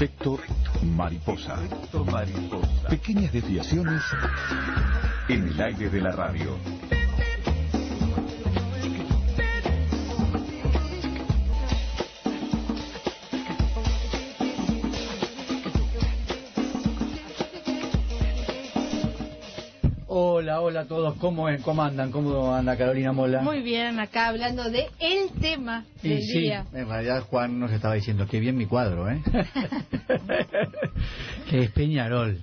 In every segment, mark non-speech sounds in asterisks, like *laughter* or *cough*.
Efecto mariposa. Pequeñas desviaciones en el aire de la radio. A todos, ¿cómo, es? ¿cómo andan? ¿Cómo anda Carolina Mola? Muy bien, acá hablando de el tema del y sí, día. en realidad Juan nos estaba diciendo, qué bien mi cuadro, ¿eh? *laughs* que es Peñarol.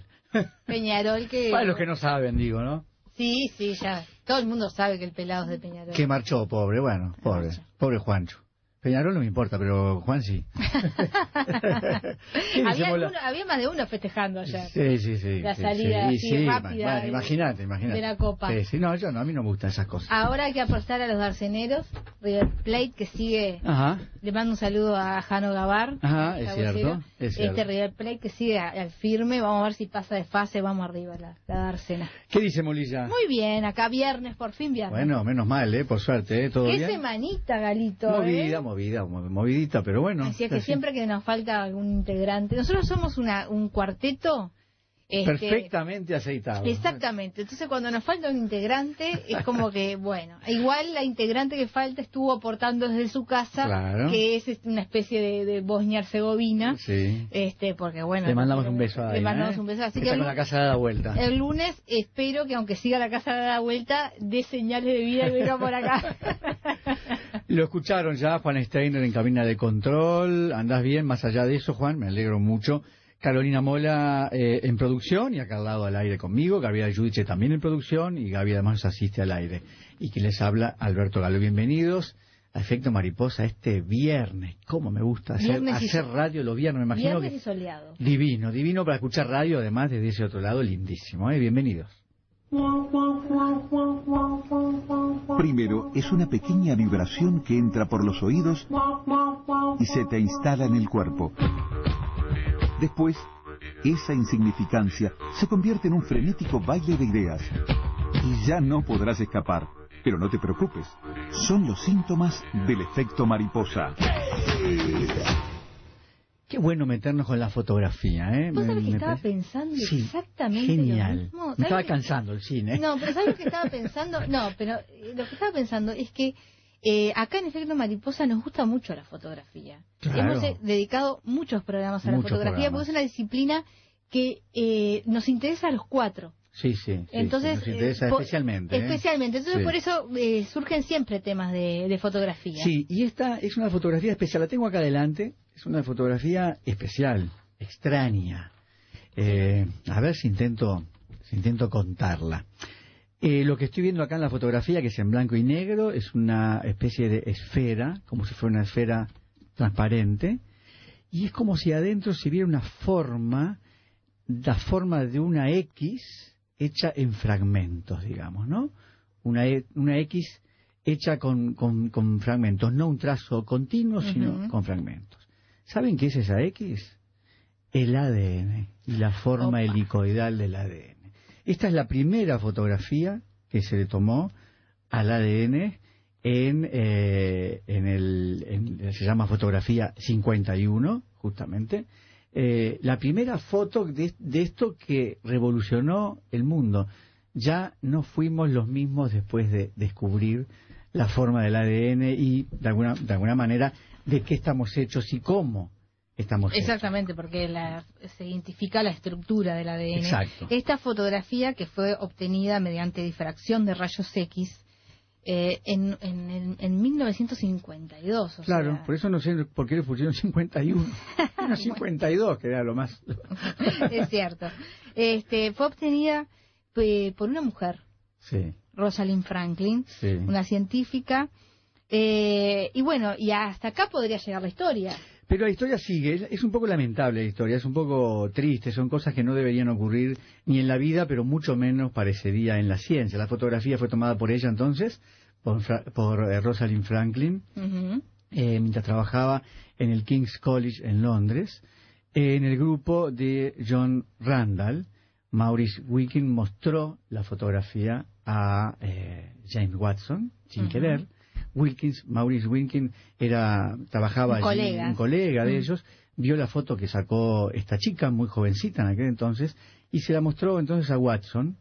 Peñarol que... Para los que no saben, digo, ¿no? Sí, sí, ya. Todo el mundo sabe que el pelado es de Peñarol. Que marchó, pobre, bueno, pobre, pobre Juancho. Peñarol no me importa, pero Juan sí. *laughs* ¿Qué dice, había, Mola? uno- había más de uno festejando ayer. Sí, sí, sí. La sí, salida sí, así sí, rápida Bueno, imagínate, imagínate. de la Copa. Sí, sí, no, yo no, a mí no me gustan esas cosas. Ahora hay que apostar a los darceneros. River Plate que sigue... Ajá. Le mando un saludo a Jano Gavar. Ajá, es cierto, es cierto. Este River Plate que sigue al firme. Vamos a ver si pasa de fase. Vamos arriba la, la Darcena. ¿Qué dice Molilla? Muy bien, acá viernes, por fin viernes. Bueno, menos mal, ¿eh? Por suerte, ¿eh? ¿Todo Qué bien? semanita, Galito. Movida, ¿eh? movida, mo- movidita, pero bueno. Decía que así. siempre que nos falta algún integrante. Nosotros somos una, un cuarteto. este, Perfectamente aceitado. Exactamente. Entonces, cuando nos falta un integrante, es como que, *laughs* bueno, igual la integrante que falta estuvo aportando desde su casa, Claro. que es una especie de, de Bosnia-Herzegovina. Sí. Este, porque bueno. Le mandamos un beso a Le mandamos ¿eh? un beso. Así Está que el, con la casa dada vuelta. el lunes espero que, aunque siga la casa de la vuelta, dé señales de vida y venga por acá. *laughs* Lo escucharon ya, Juan Steiner en cabina de control. ¿Andás bien? Más allá de eso, Juan, me alegro mucho. Carolina Mola eh, en producción y acá al lado al aire conmigo. Gabriela Yudiche también en producción y Gaby además nos asiste al aire. Y quien les habla, Alberto Galo. Bienvenidos a Efecto Mariposa este viernes. ¿Cómo me gusta hacer, y hacer radio los viernes? Me imagino Viernes que... y soleado. Divino, divino para escuchar radio, además desde ese otro lado, lindísimo. ¿eh? Bienvenidos. Primero es una pequeña vibración que entra por los oídos y se te instala en el cuerpo. Después, esa insignificancia se convierte en un frenético baile de ideas. Y ya no podrás escapar. Pero no te preocupes, son los síntomas del efecto mariposa. Qué bueno meternos con la fotografía, ¿eh? Vos sabés que estaba parece- pensando Sí, exactamente genial. lo mismo. Me ¿Sabés estaba que- cansando el cine. No, pero ¿sabes lo que estaba *laughs* pensando? No, pero eh, lo que estaba pensando es que eh, acá en Efecto Mariposa nos gusta mucho la fotografía. Claro. Hemos eh, dedicado muchos programas a la fotografía programas. porque es una disciplina que eh, nos interesa a los cuatro. Sí, sí. sí, Entonces, nos interesa eh, po- especialmente. ¿eh? Especialmente. Entonces, Sí. por eso eh, surgen siempre temas de, de fotografía. Sí, y esta es una fotografía especial. La tengo acá adelante. Es una fotografía especial, extraña. Eh, a ver si intento, si intento contarla. Eh, lo que estoy viendo acá en la fotografía, que es en blanco y negro, es una especie de esfera, como si fuera una esfera transparente, y es como si adentro se viera una forma, la forma de una X hecha en fragmentos, digamos, ¿no? Una, E- una X hecha con, con- con fragmentos, no un trazo continuo, sino con fragmentos. ¿Saben qué es esa X? El ADN y la forma Opa. helicoidal del ADN. Esta es la primera fotografía que se le tomó al ADN en, eh, en el, en- se llama fotografía 51, justamente. Eh, la primera foto de, de esto que revolucionó el mundo. Ya no fuimos los mismos después de descubrir la forma del ADN y de alguna, de alguna manera de qué estamos hechos y cómo estamos hechos. Exactamente, porque la- se identifica la estructura del ADN. Exacto. Esta fotografía que fue obtenida mediante difracción de rayos X eh, en, en, en- en 1952. o Claro, sea, por eso no sé por qué le pusieron 51. Era 52, que era lo más... *laughs* es cierto. Este, fue obtenida eh, por una mujer, Sí, Rosalind Franklin, sí. una científica. Eh, y bueno, y hasta acá podría llegar la historia. Pero la historia sigue, es, un poco lamentable la historia, es un poco triste, son cosas que no deberían ocurrir ni en la vida, pero mucho menos parecería en la ciencia. La fotografía fue tomada por ella entonces, por, Fra- por eh, Rosalind Franklin, eh, mientras trabajaba en el King's College en Londres, en el grupo de John Randall. Maurice Wilkin mostró la fotografía a eh, James Watson, sin querer. Wilkins, Maurice Wilkin era, trabajaba Un allí, colega. un colega de Mm. ellos, vio la foto que sacó esta chica, muy jovencita en aquel entonces, y se la mostró entonces a Watson,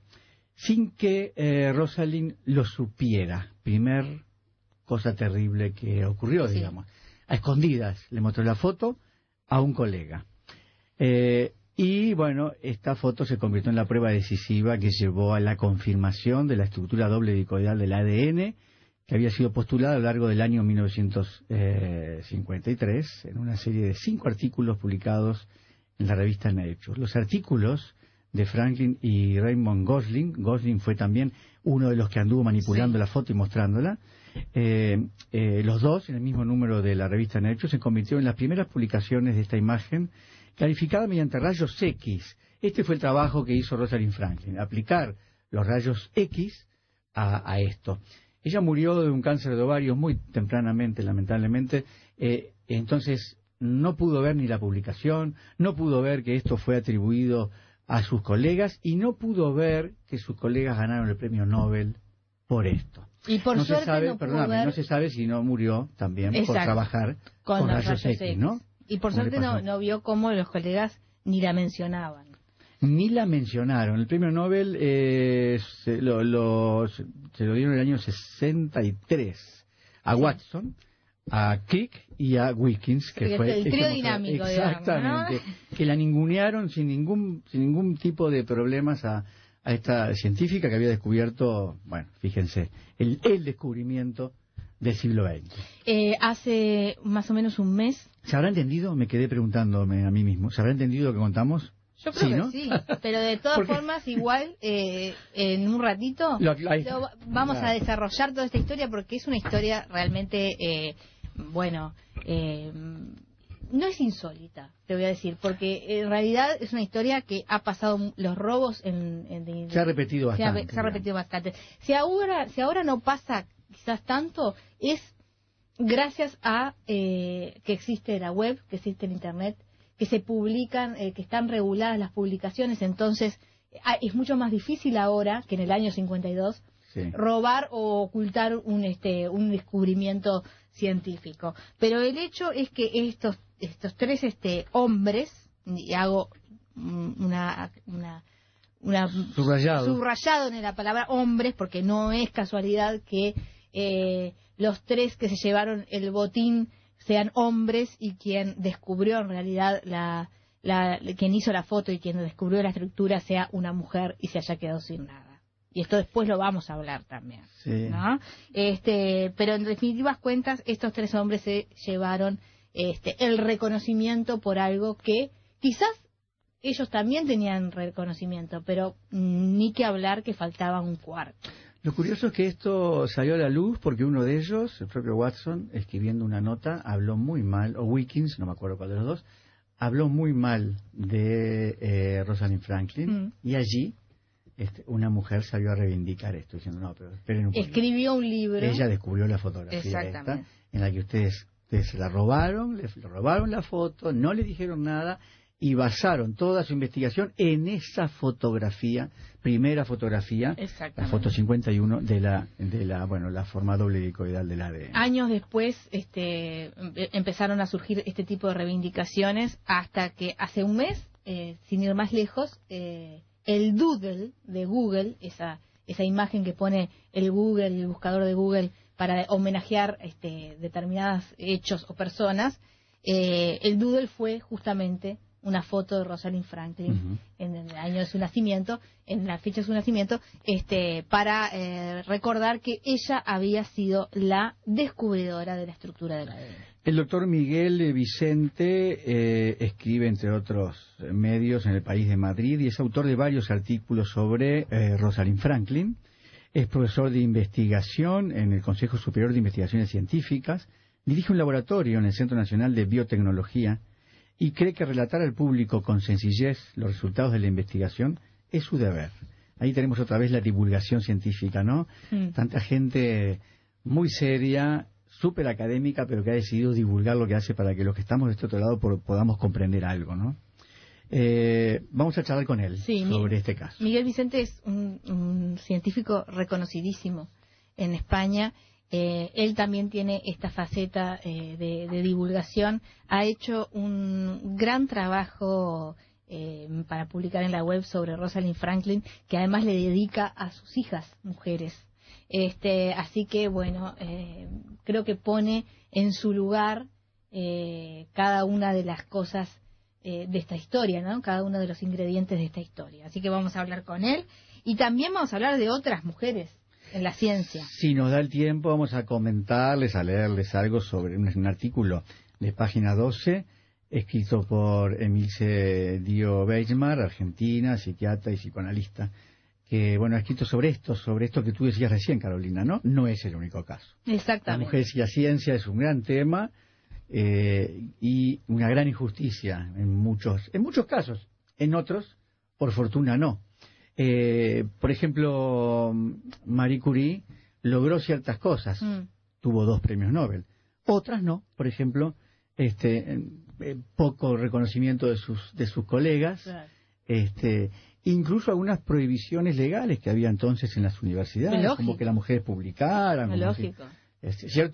sin que eh, Rosalind lo supiera. Primer cosa terrible que ocurrió, digamos. A escondidas le mostró la foto a un colega. Eh, y bueno, esta foto se convirtió en la prueba decisiva que llevó a la confirmación de la estructura doble dicoidal del ADN que había sido postulada a lo largo del año 1953 en una serie de cinco artículos publicados en la revista Nature. Los artículos de Franklin y Raymond Gosling, Gosling fue también uno de los que anduvo manipulando la foto y mostrándola, eh, eh, los dos, en el mismo número de la revista Nature, se convirtió en las primeras publicaciones de esta imagen calificada mediante rayos X. Este fue el trabajo que hizo Rosalind Franklin, aplicar los rayos X a esto. Ella murió de un cáncer de ovarios muy tempranamente, lamentablemente. Eh, entonces no pudo ver ni la publicación, no pudo ver que esto fue atribuido a sus colegas y no pudo ver que sus colegas ganaron el premio Nobel por esto. Y por no suerte se sabe, no, perdóname, no se sabe si no murió también por trabajar con, rayos, X, ¿no? Y por suerte no, no vio cómo los colegas ni la mencionaban ni la mencionaron. El premio Nobel eh, se, lo, se, lo dieron en el año 63 a Watson, a Crick y a Wilkins, que fue el trío dinámico, exactamente, que la ningunearon sin ningún sin ningún tipo de problemas a, a esta científica que había descubierto, bueno, fíjense, el, el descubrimiento del siglo XX. Eh, hace más o menos un mes. ¿Se habrá entendido? Me quedé preguntándome a mí mismo. ¿Se habrá entendido lo que contamos? Yo creo que sí, *laughs* pero de todas formas, igual, eh, en un ratito vamos a desarrollar toda esta historia porque es una historia realmente, eh, bueno, eh, no es insólita, te voy a decir, porque en realidad es una historia que ha pasado los robos en... se ha repetido bastante. Se ha, repetido bastante. Si ahora, si ahora no pasa quizás tanto, es gracias a que existe la web, que existe el Internet, que se publican, eh, que están reguladas las publicaciones, entonces ah, es mucho más difícil ahora que en el año 52 robar o ocultar un, este, un descubrimiento científico. Pero el hecho es que estos, estos tres este, hombres, y hago una, una, una subrayado. en la palabra hombres, porque no es casualidad que eh, los tres que se llevaron el botín sean hombres y quien descubrió en realidad la, quien hizo la foto y quien descubrió la estructura sea una mujer y se haya quedado sin nada. Y esto después lo vamos a hablar también. ¿no? Este, pero en definitivas cuentas, estos tres hombres se llevaron este, el reconocimiento por algo que quizás ellos también tenían reconocimiento, pero ni que hablar que faltaba un cuarto. Lo curioso es que esto salió a la luz porque uno de ellos, el propio Watson, escribiendo una nota, habló muy mal, o Wilkins, no me acuerdo cuál de los dos, habló muy mal de eh, Rosalind Franklin, mm. y allí este, una mujer salió a reivindicar esto, diciendo, no, pero esperen un poco. Escribió un libro. Ella descubrió la fotografía esta, en la que ustedes, ustedes se la robaron, le robaron la foto, no le dijeron nada, y basaron toda su investigación en esa fotografía, primera fotografía, la foto 51 de la, de la, bueno, la forma doble dicoidal del ADN. Años después, este, empezaron a surgir este tipo de reivindicaciones hasta que hace un mes, eh, sin ir más lejos, eh, el Doodle de Google, esa, esa imagen que pone el Google, el buscador de Google para homenajear este, determinados hechos o personas, eh, el Doodle fue justamente una foto de Rosalind Franklin en el año de su nacimiento, en la fecha de su nacimiento, este, para eh, recordar que ella había sido la descubridora de la estructura del ADN. El doctor Miguel Vicente eh, escribe, entre otros medios, en el país de Madrid y es autor de varios artículos sobre eh, Rosalind Franklin. Es profesor de investigación en el Consejo Superior de Investigaciones Científicas. Dirige un laboratorio en el Centro Nacional de Biotecnología y cree que relatar al público con sencillez los resultados de la investigación es su deber. Ahí tenemos otra vez la divulgación científica, ¿no? Mm. Tanta gente muy seria, súper académica, pero que ha decidido divulgar lo que hace para que los que estamos de este otro lado podamos comprender algo, ¿no? Eh, vamos a charlar con él sobre este caso. Miguel Vicente es un, científico reconocidísimo en España Eh, él también tiene esta faceta eh, de, divulgación. Ha hecho un gran trabajo eh, para publicar en la web sobre Rosalind Franklin, que además le dedica a sus hijas mujeres. Este, así que, bueno, creo que pone en su lugar cada una de las cosas de esta historia, ¿no? Cada uno de los ingredientes de esta historia. Así que vamos a hablar con él y también vamos a hablar de otras mujeres en la ciencia. Si nos da el tiempo, vamos a comentarles, a leerles algo sobre un, artículo de página 12, escrito por Emilce Dio Beismar, argentina, psiquiatra y psicoanalista, que bueno ha escrito sobre esto, sobre esto que tú decías recién, Carolina, ¿no? No es el único caso. Exactamente. La mujer y la ciencia es un gran tema eh, y una gran injusticia en muchos, en muchos casos. En otros, por fortuna, no. Eh, por ejemplo, Marie Curie logró ciertas cosas, mm. tuvo dos premios Nobel. Otras no, por ejemplo, este, eh, poco reconocimiento de sus, de sus colegas, este, incluso algunas prohibiciones legales que había entonces en las universidades, como que las mujeres publicaran.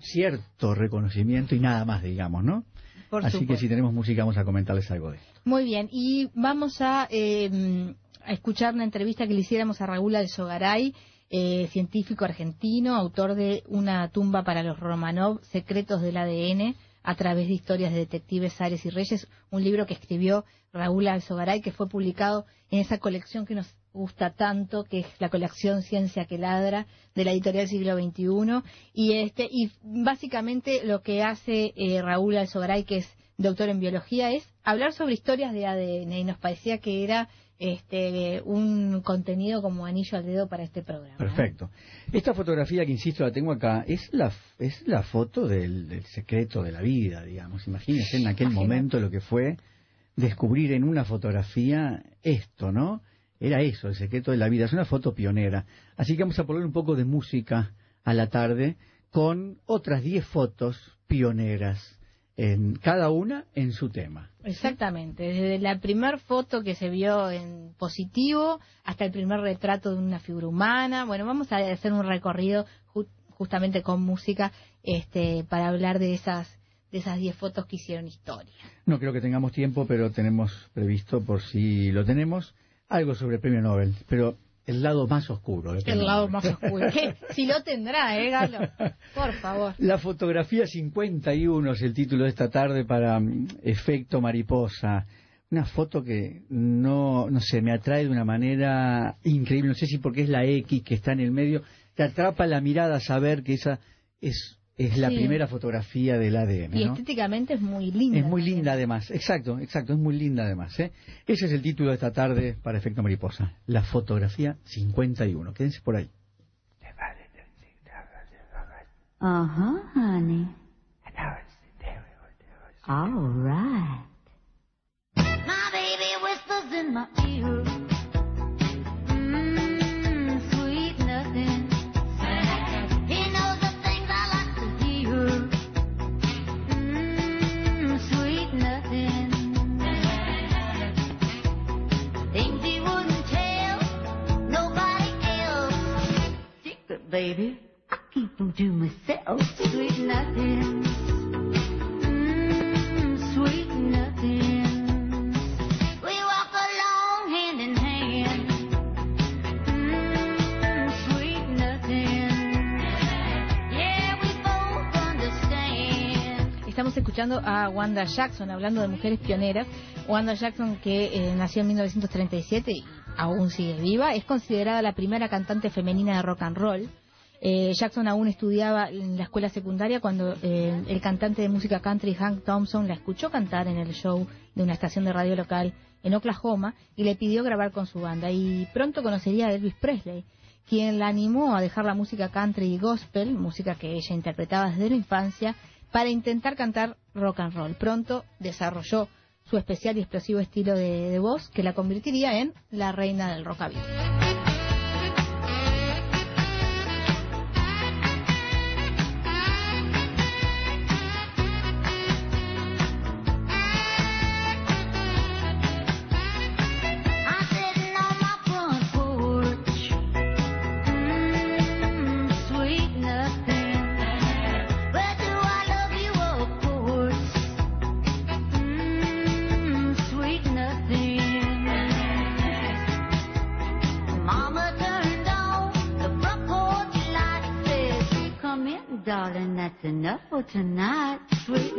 Cierto reconocimiento y nada más, digamos, ¿no? Así que si tenemos música vamos a comentarles algo de esto. Muy bien, y vamos a eh, a escuchar una entrevista que le hiciéramos a Raúl Alzogaray, eh, científico argentino, autor de Una tumba para los Romanov, Secretos del ADN, a través de historias de detectives, Ares y Reyes, un libro que escribió Raúl Alzogaray, que fue publicado en esa colección que nos gusta tanto, que es la colección Ciencia que Ladra, de la editorial Siglo XXI. Y, este, y básicamente lo que hace eh, Raúl Alzogaray, que es doctor en biología, es hablar sobre historias de ADN. Y nos parecía que era este, un contenido como anillo al dedo para este programa. Perfecto. Esta fotografía que insisto la tengo acá es la es la foto del, secreto de la vida, digamos. Imagínense en aquel momento lo que fue descubrir en una fotografía esto, ¿no? Era eso, el secreto de la vida. Es una foto pionera. Así que vamos a poner un poco de música a la tarde con otras 10 fotos pioneras en cada una en su tema. Exactamente, desde la primera foto que se vio en positivo hasta el primer retrato de una figura humana. Bueno, vamos a hacer un recorrido justamente con música este, para hablar de esas de esas 10 fotos que hicieron historia. No creo que tengamos tiempo, pero tenemos previsto, por si lo tenemos, algo sobre el premio Nobel. Pero el lado más oscuro. El lado más *laughs* oscuro. Si lo tendrá, ¿eh, Galo? Por favor. La fotografía 51 es el título de esta tarde para mm, Efecto Mariposa. Una foto que no, no sé, me atrae de una manera increíble. No sé si porque es la X que está en el medio. Te atrapa la mirada saber que esa es es la primera fotografía del ADN. Y estéticamente es muy linda. Es muy linda además, exacto, exacto, es muy linda además. ¿eh? Ese es el título de esta tarde para Efecto Mariposa, la fotografía 51. Quédense por ahí. Uh honey. All right. My baby whispers in my ear. Baby. Them to myself. Sweet nothing. Estamos escuchando a Wanda Jackson hablando de mujeres pioneras. Wanda Jackson que eh, nació en 1937 y aún sigue viva, es considerada la primera cantante femenina de rock and roll. Eh, Jackson aún estudiaba en la escuela secundaria cuando eh, el cantante de música country Hank Thompson la escuchó cantar en el show de una estación de radio local en Oklahoma y le pidió grabar con su banda. Y pronto conocería a Elvis Presley, quien la animó a dejar la música country y gospel, música que ella interpretaba desde la infancia, para intentar cantar rock and roll. Pronto desarrolló su especial y explosivo estilo de, de voz que la convertiría en la reina del rockabilly. Tonight. Sweet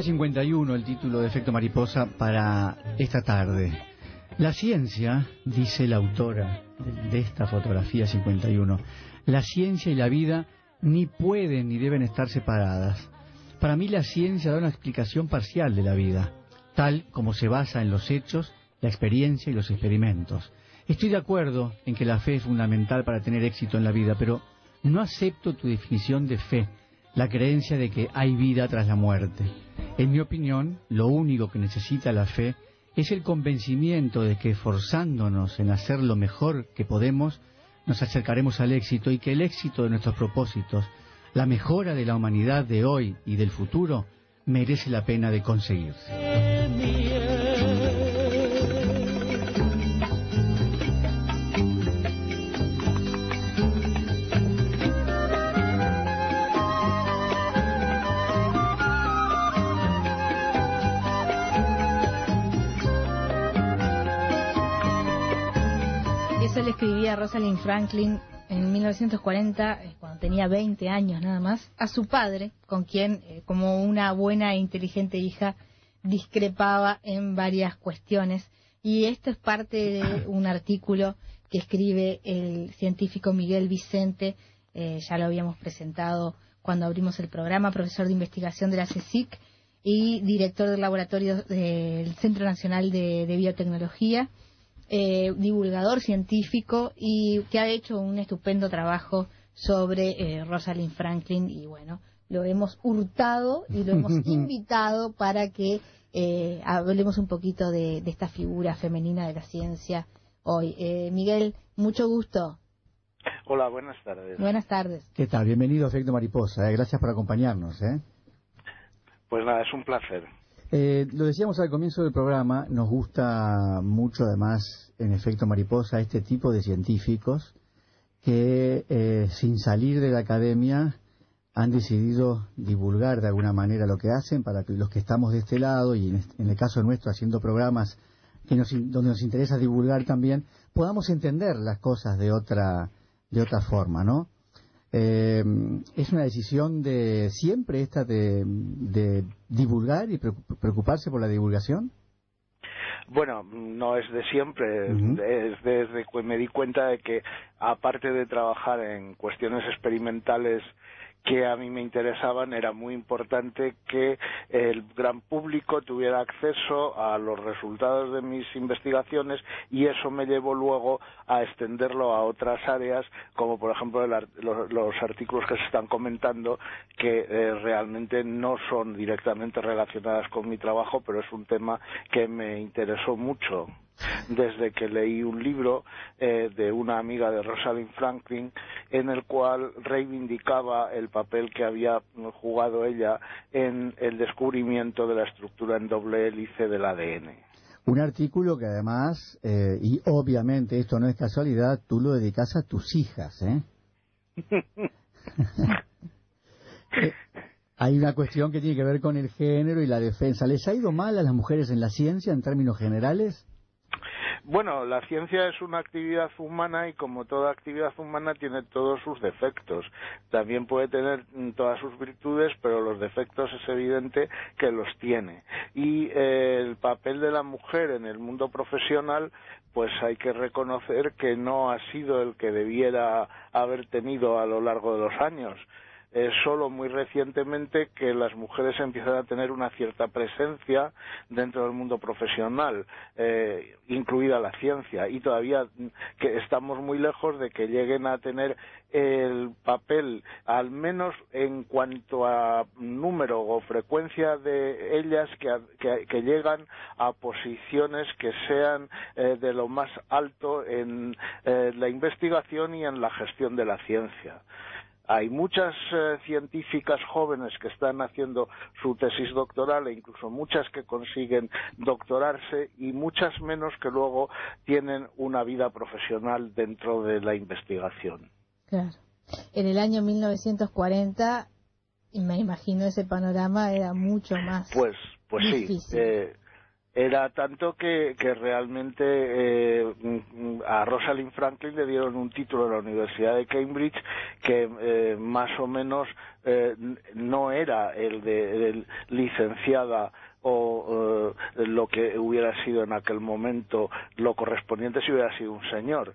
Fotografía 51, el título de Efecto Mariposa para esta tarde. La ciencia, dice la autora de esta fotografía 51, la ciencia y la vida ni pueden ni deben estar separadas. Para mí la ciencia da una explicación parcial de la vida, tal como se basa en los hechos, la experiencia y los experimentos. Estoy de acuerdo en que la fe es fundamental para tener éxito en la vida, pero no acepto tu definición de fe, la creencia de que hay vida tras la muerte. En mi opinión, lo único que necesita la fe es el convencimiento de que esforzándonos en hacer lo mejor que podemos, nos acercaremos al éxito y que el éxito de nuestros propósitos, la mejora de la humanidad de hoy y del futuro, merece la pena de conseguirse. Escribía Rosalind Franklin en 1940, eh, cuando tenía 20 años nada más, a su padre, con quien, eh, como una buena e inteligente hija, discrepaba en varias cuestiones. Y esto es parte de un artículo que escribe el científico Miguel Vicente, eh, ya lo habíamos presentado cuando abrimos el programa, profesor de investigación de la CSIC y director del laboratorio del Centro Nacional de, de Biotecnología eh, divulgador científico y que ha hecho un estupendo trabajo sobre eh, Rosalind Franklin y bueno, lo hemos hurtado y lo hemos *laughs* invitado para que eh, hablemos un poquito de, de esta figura femenina de la ciencia hoy. Eh, Miguel, mucho gusto. Hola, buenas tardes. Buenas tardes. ¿Qué tal? Bienvenido a Efecto Mariposa. eh. Gracias por acompañarnos. ¿eh? Pues nada, es un placer. Eh, lo decíamos al comienzo del programa, nos gusta mucho además en efecto mariposa este tipo de científicos que eh, sin salir de la academia han decidido divulgar de alguna manera lo que hacen para que los que estamos de este lado y en, este- el caso nuestro haciendo programas que nos donde nos interesa divulgar también podamos entender las cosas de otra de otra forma, ¿no? Eh, es una decisión de siempre esta de, de divulgar y preocup- preocuparse por la divulgación. Bueno, no es de siempre, es desde que me di cuenta de que aparte de trabajar en cuestiones experimentales que a mí me interesaban, era muy importante que el gran público tuviera acceso a los resultados de mis investigaciones y eso me llevó luego a extenderlo a otras áreas, como por ejemplo el los, los artículos que se están comentando, que eh, realmente no son directamente relacionadas con mi trabajo, pero es un tema que me interesó mucho desde que leí un libro eh, de una amiga de Rosalind Franklin en el cual reivindicaba el papel que había jugado ella en el descubrimiento de la estructura en doble hélice del ADN. Un artículo que además, eh, y obviamente esto no es casualidad, tú lo dedicas a tus hijas, ¿eh? *laughs* Eh, Hay una cuestión que tiene que ver con el género y la defensa. ¿Les ha ido mal a las mujeres en la ciencia en términos generales? Bueno, la ciencia es una actividad humana y como toda actividad humana tiene todos sus defectos. También puede tener mm, todas sus virtudes, pero los defectos es evidente que los tiene. Y eh, el papel de la mujer en el mundo profesional, pues hay que reconocer que no ha sido el que debiera haber tenido a lo largo de los años es solo muy recientemente que las mujeres empiezan a tener una cierta presencia dentro del mundo profesional, eh, incluida la ciencia, y todavía que estamos muy lejos de que lleguen a tener el papel, al menos en cuanto a número o frecuencia de ellas que, llegan a posiciones que sean eh, de lo más alto en eh, la investigación y en la gestión de la ciencia. Hay muchas eh, científicas jóvenes que están haciendo su tesis doctoral e incluso muchas que consiguen doctorarse y muchas menos que luego tienen una vida profesional dentro de la investigación. Claro. En el año 1940, me imagino ese panorama era mucho más. Pues, pues sí. Eh, era tanto que, que realmente eh, a Rosalind Franklin le dieron un título en la Universidad de Cambridge que eh, más o menos eh, no era el de licenciada o lo que hubiera sido en aquel momento lo correspondiente si hubiera sido un señor.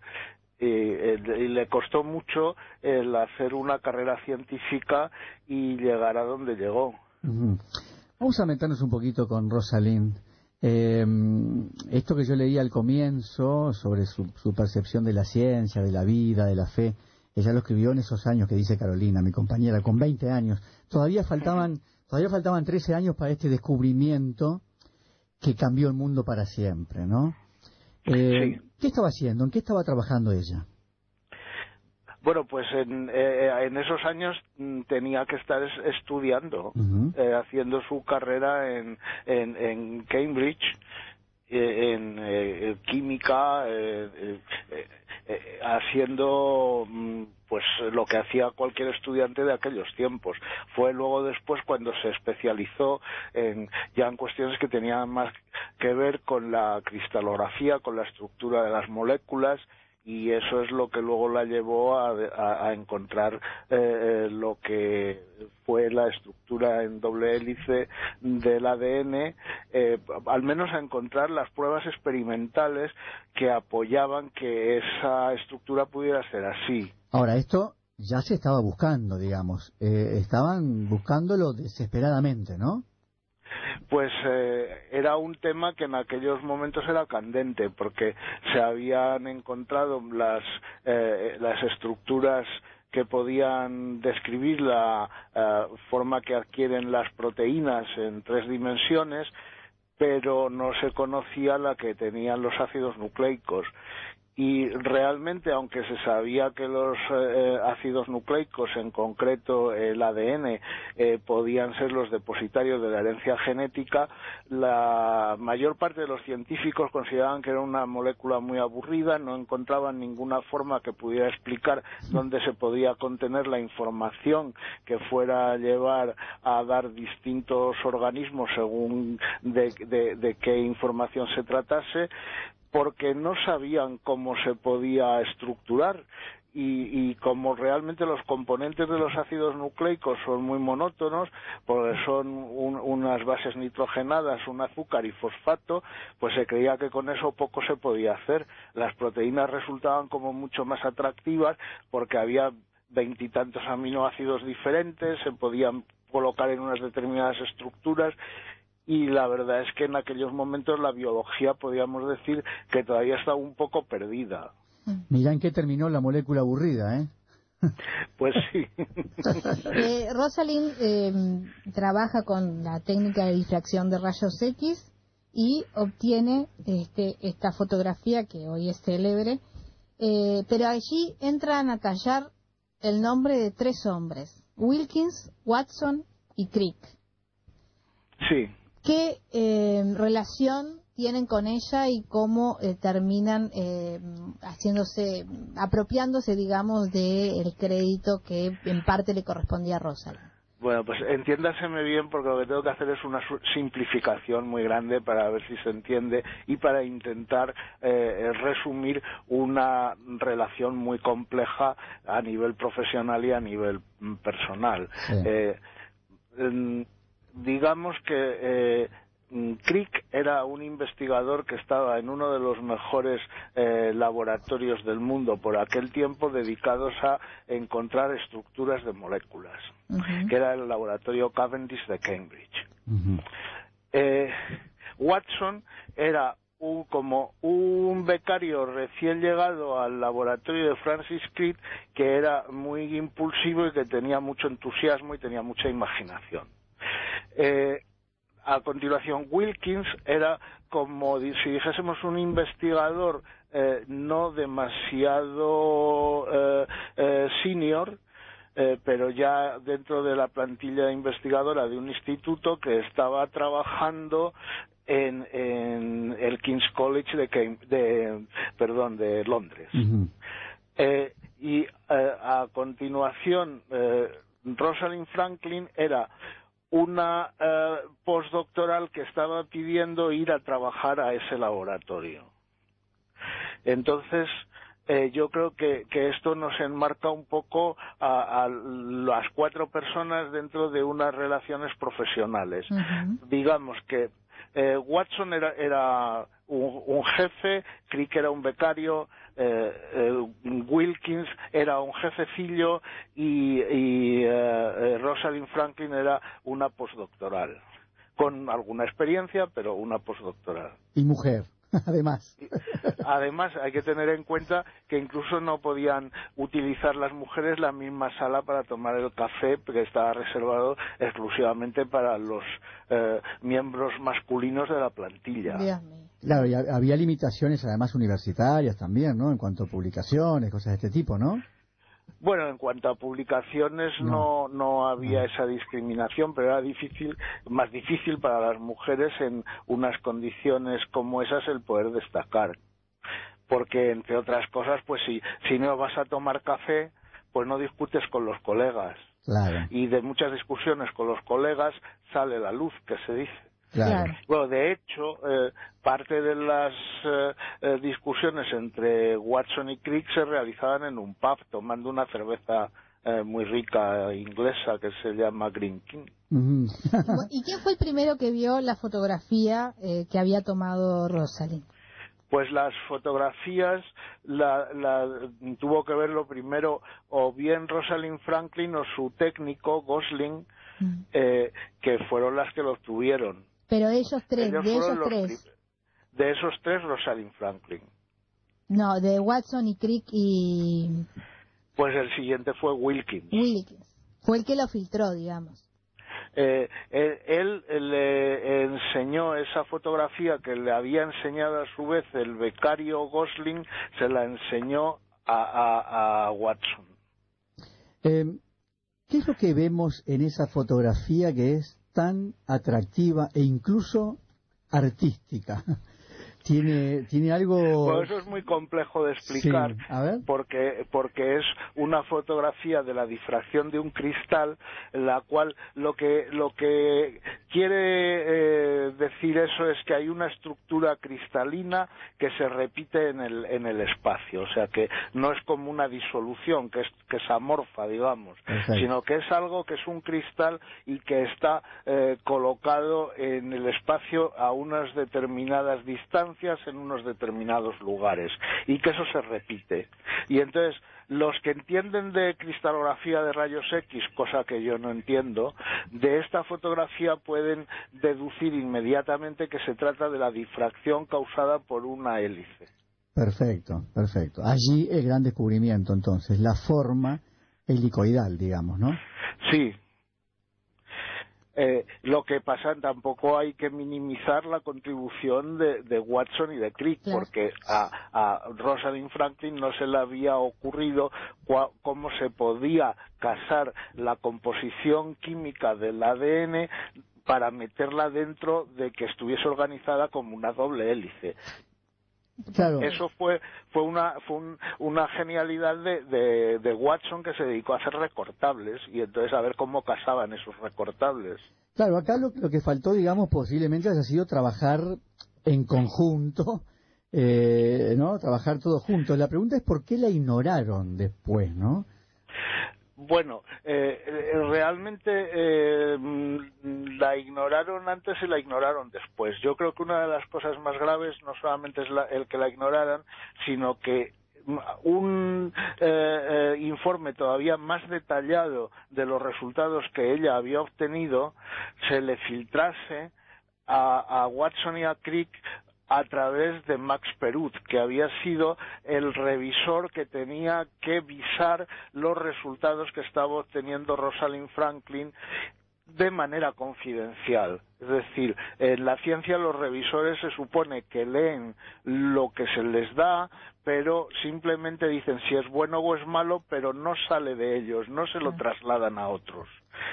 Y, le costó mucho el hacer una carrera científica y llegar a donde llegó. Vamos a meternos un poquito con Rosalind. Eh, esto que yo leía al comienzo sobre su, percepción de la ciencia, de la vida, de la fe, ella lo escribió en esos años que dice Carolina, mi compañera, con 20 años. Todavía faltaban, todavía faltaban 13 años para este descubrimiento que cambió el mundo para siempre, ¿no? Eh, ¿Qué estaba haciendo? ¿En qué estaba trabajando ella? Bueno, pues en, eh, en esos años mm, tenía que estar estudiando, eh, haciendo su carrera en, en, en Cambridge, eh, en química, haciendo mm, pues lo que hacía cualquier estudiante de aquellos tiempos. Fue luego después cuando se especializó en, ya en cuestiones que tenían más que ver con la cristalografía, con la estructura de las moléculas y eso es lo que luego la llevó a, encontrar eh, eh, lo que fue la estructura en doble hélice del ADN, eh, al menos a encontrar las pruebas experimentales que apoyaban que esa estructura pudiera ser así. Ahora, esto ya se estaba buscando, digamos, estaban buscándolo desesperadamente, ¿no? Pues eh, era un tema que en aquellos momentos era candente porque se habían encontrado las, eh, las estructuras que podían describir la eh, forma que adquieren las proteínas en tres dimensiones pero no se conocía la que tenían los ácidos nucleicos y realmente aunque se sabía que los eh, ácidos nucleicos en concreto el ADN eh, podían ser los depositarios de la herencia genética la mayor parte de los científicos consideraban que era una molécula muy aburrida no encontraban ninguna forma que pudiera explicar dónde se podía contener la información que fuera a llevar a dar distintos organismos según de qué información se tratase porque no sabían cómo se podía estructurar y, como realmente los componentes de los ácidos nucleicos son muy monótonos, porque son unas bases nitrogenadas, un azúcar y fosfato, pues se creía que con eso poco se podía hacer. Las proteínas resultaban como mucho más atractivas porque había veintitantos aminoácidos diferentes, se podían colocar en unas determinadas estructuras y la verdad es que en aquellos momentos la biología podríamos decir que todavía estaba un poco perdida. Mirá en qué terminó la molécula aburrida, ¿eh? *laughs* Pues sí. *laughs* eh, Rosalind em, trabaja con la técnica de difracción de rayos X y obtiene este, esta fotografía que hoy es célebre, eh, pero allí entran a tallar el nombre de tres hombres, Wilkins, Watson y Crick. Sí. ¿Qué eh, relación tienen con ella y cómo eh, terminan eh, haciéndose, apropiándose, digamos, del crédito que en parte le correspondía a Rosalind? Bueno, pues entiéndaseme bien porque lo que tengo que hacer es una simplificación muy grande para ver si se entiende y para intentar eh, resumir una relación muy compleja a nivel profesional y a nivel mm, personal. Sí. Eh, digamos que eh, mm, Crick era un investigador que estaba en uno de los mejores eh, laboratorios del mundo por aquel tiempo dedicados a encontrar estructuras de moléculas, que era el laboratorio Cavendish de Cambridge. Eh, Watson era un, como un becario recién llegado al laboratorio de Francis Crick que era muy impulsivo y que tenía mucho entusiasmo y tenía mucha imaginación. Eh, a continuación, Wilkins era como si dijésemos un investigador eh, no demasiado eh, eh, senior, eh, pero ya dentro de la plantilla investigadora de un instituto que estaba trabajando en, en el King's College de, Cam- de perdón de Londres. Eh, y eh, a continuación, eh, Rosalind Franklin era una eh, postdoctoral que estaba pidiendo ir a trabajar a ese laboratorio. Entonces, eh, yo creo que, que esto nos enmarca un poco a, a las cuatro personas dentro de unas relaciones profesionales digamos que eh, Watson era, era un, un jefe, Crick era un becario, eh, eh, Wilkins era un jefecillo y, y eh, eh, Rosalind Franklin era una postdoctoral, con alguna experiencia, pero una postdoctoral. Y mujer, *laughs* además. Además, hay que tener en cuenta que incluso no podían utilizar las mujeres la misma sala para tomar el café, porque estaba reservado exclusivamente para los eh, miembros masculinos de la plantilla. Dios mío. Claro, y ha- había limitaciones además universitarias también, ¿no? En cuanto a publicaciones, cosas de este tipo, ¿no? Bueno, en cuanto a publicaciones no, no había esa discriminación, pero era difícil, más difícil para las mujeres en unas condiciones como esas el poder destacar. Porque, entre otras cosas, pues si, si no vas a tomar café, pues no discutes con los colegas. Claro, Y de muchas discusiones con los colegas sale la luz, que se dice. Claro. Bueno, de hecho, eh, parte de las eh, eh, discusiones entre Watson y Crick se realizaban en un pub, tomando una cerveza eh, muy rica inglesa que se llama Green King. *laughs* ¿Y quién fue el primero que vio la fotografía eh, que había tomado Rosalind? Pues las fotografías la, la- tuvo que verlo primero o bien Rosalind Franklin o su técnico Gosling, Mm. eh, que fueron las que lo obtuvieron. Pero ellos tres, Ellos de los tres. De esos tres, Rosalind Franklin. No, de Watson y Crick y Pues el siguiente fue Wilkins. Wilkins. Fue el que lo filtró, digamos. Eh, él, él le enseñó esa fotografía que le había enseñado a su vez el becario Gosling, se la enseñó a, a- a Watson. Eh, ¿Qué es lo que vemos en esa fotografía que es tan atractiva e incluso artística? Tiene, tiene algo... Bueno, eso es muy complejo de explicar. Sí, a ver. porque porque es una fotografía de la difracción de un cristal la cual lo que lo que quiere eh, decir eso es que hay una estructura cristalina que se repite en el en el espacio o sea que no es como una disolución que es que es amorfa digamos sino que es algo que es un cristal y que está eh, colocado en el espacio a unas determinadas distancias en unos determinados lugares y que eso se repite. Y entonces los que entienden de cristalografía de rayos X, cosa que yo no entiendo, de esta fotografía pueden deducir inmediatamente que se trata de la difracción causada por una hélice. Perfecto, perfecto. Allí el gran descubrimiento, entonces, la forma helicoidal, digamos, ¿no? Sí. Eh, lo que pasa, tampoco hay que minimizar la contribución de, de Watson y de Crick, Claro. porque a, a Rosalind Franklin no se le había ocurrido cua- cómo se podía casar la composición química del ADN para meterla dentro de que estuviese organizada como una doble hélice. Claro. Eso fue fue una fue un- una genialidad de, de, de Watson que se dedicó a hacer recortables y entonces a ver cómo casaban esos recortables. Claro, acá lo, lo que faltó, digamos, posiblemente haya sido trabajar en conjunto, *laughs* eh, ¿no? Trabajar todos juntos. La pregunta es por qué la ignoraron después, ¿no? Bueno, eh, eh, realmente eh, mm, la ignoraron antes y la ignoraron después. Yo creo que una de las cosas más graves no solamente es la- el que la ignoraran, sino que un eh, eh, informe todavía más detallado de los resultados que ella había obtenido se le filtrase a, a Watson y a Crick a través de Max Perut, que había sido el revisor que tenía que visar los resultados que estaba obteniendo Rosalind Franklin de manera confidencial. Es decir, en la ciencia los revisores se supone que leen lo que se les da, pero simplemente dicen si es bueno o es malo, pero no sale de ellos, no se lo trasladan a otros.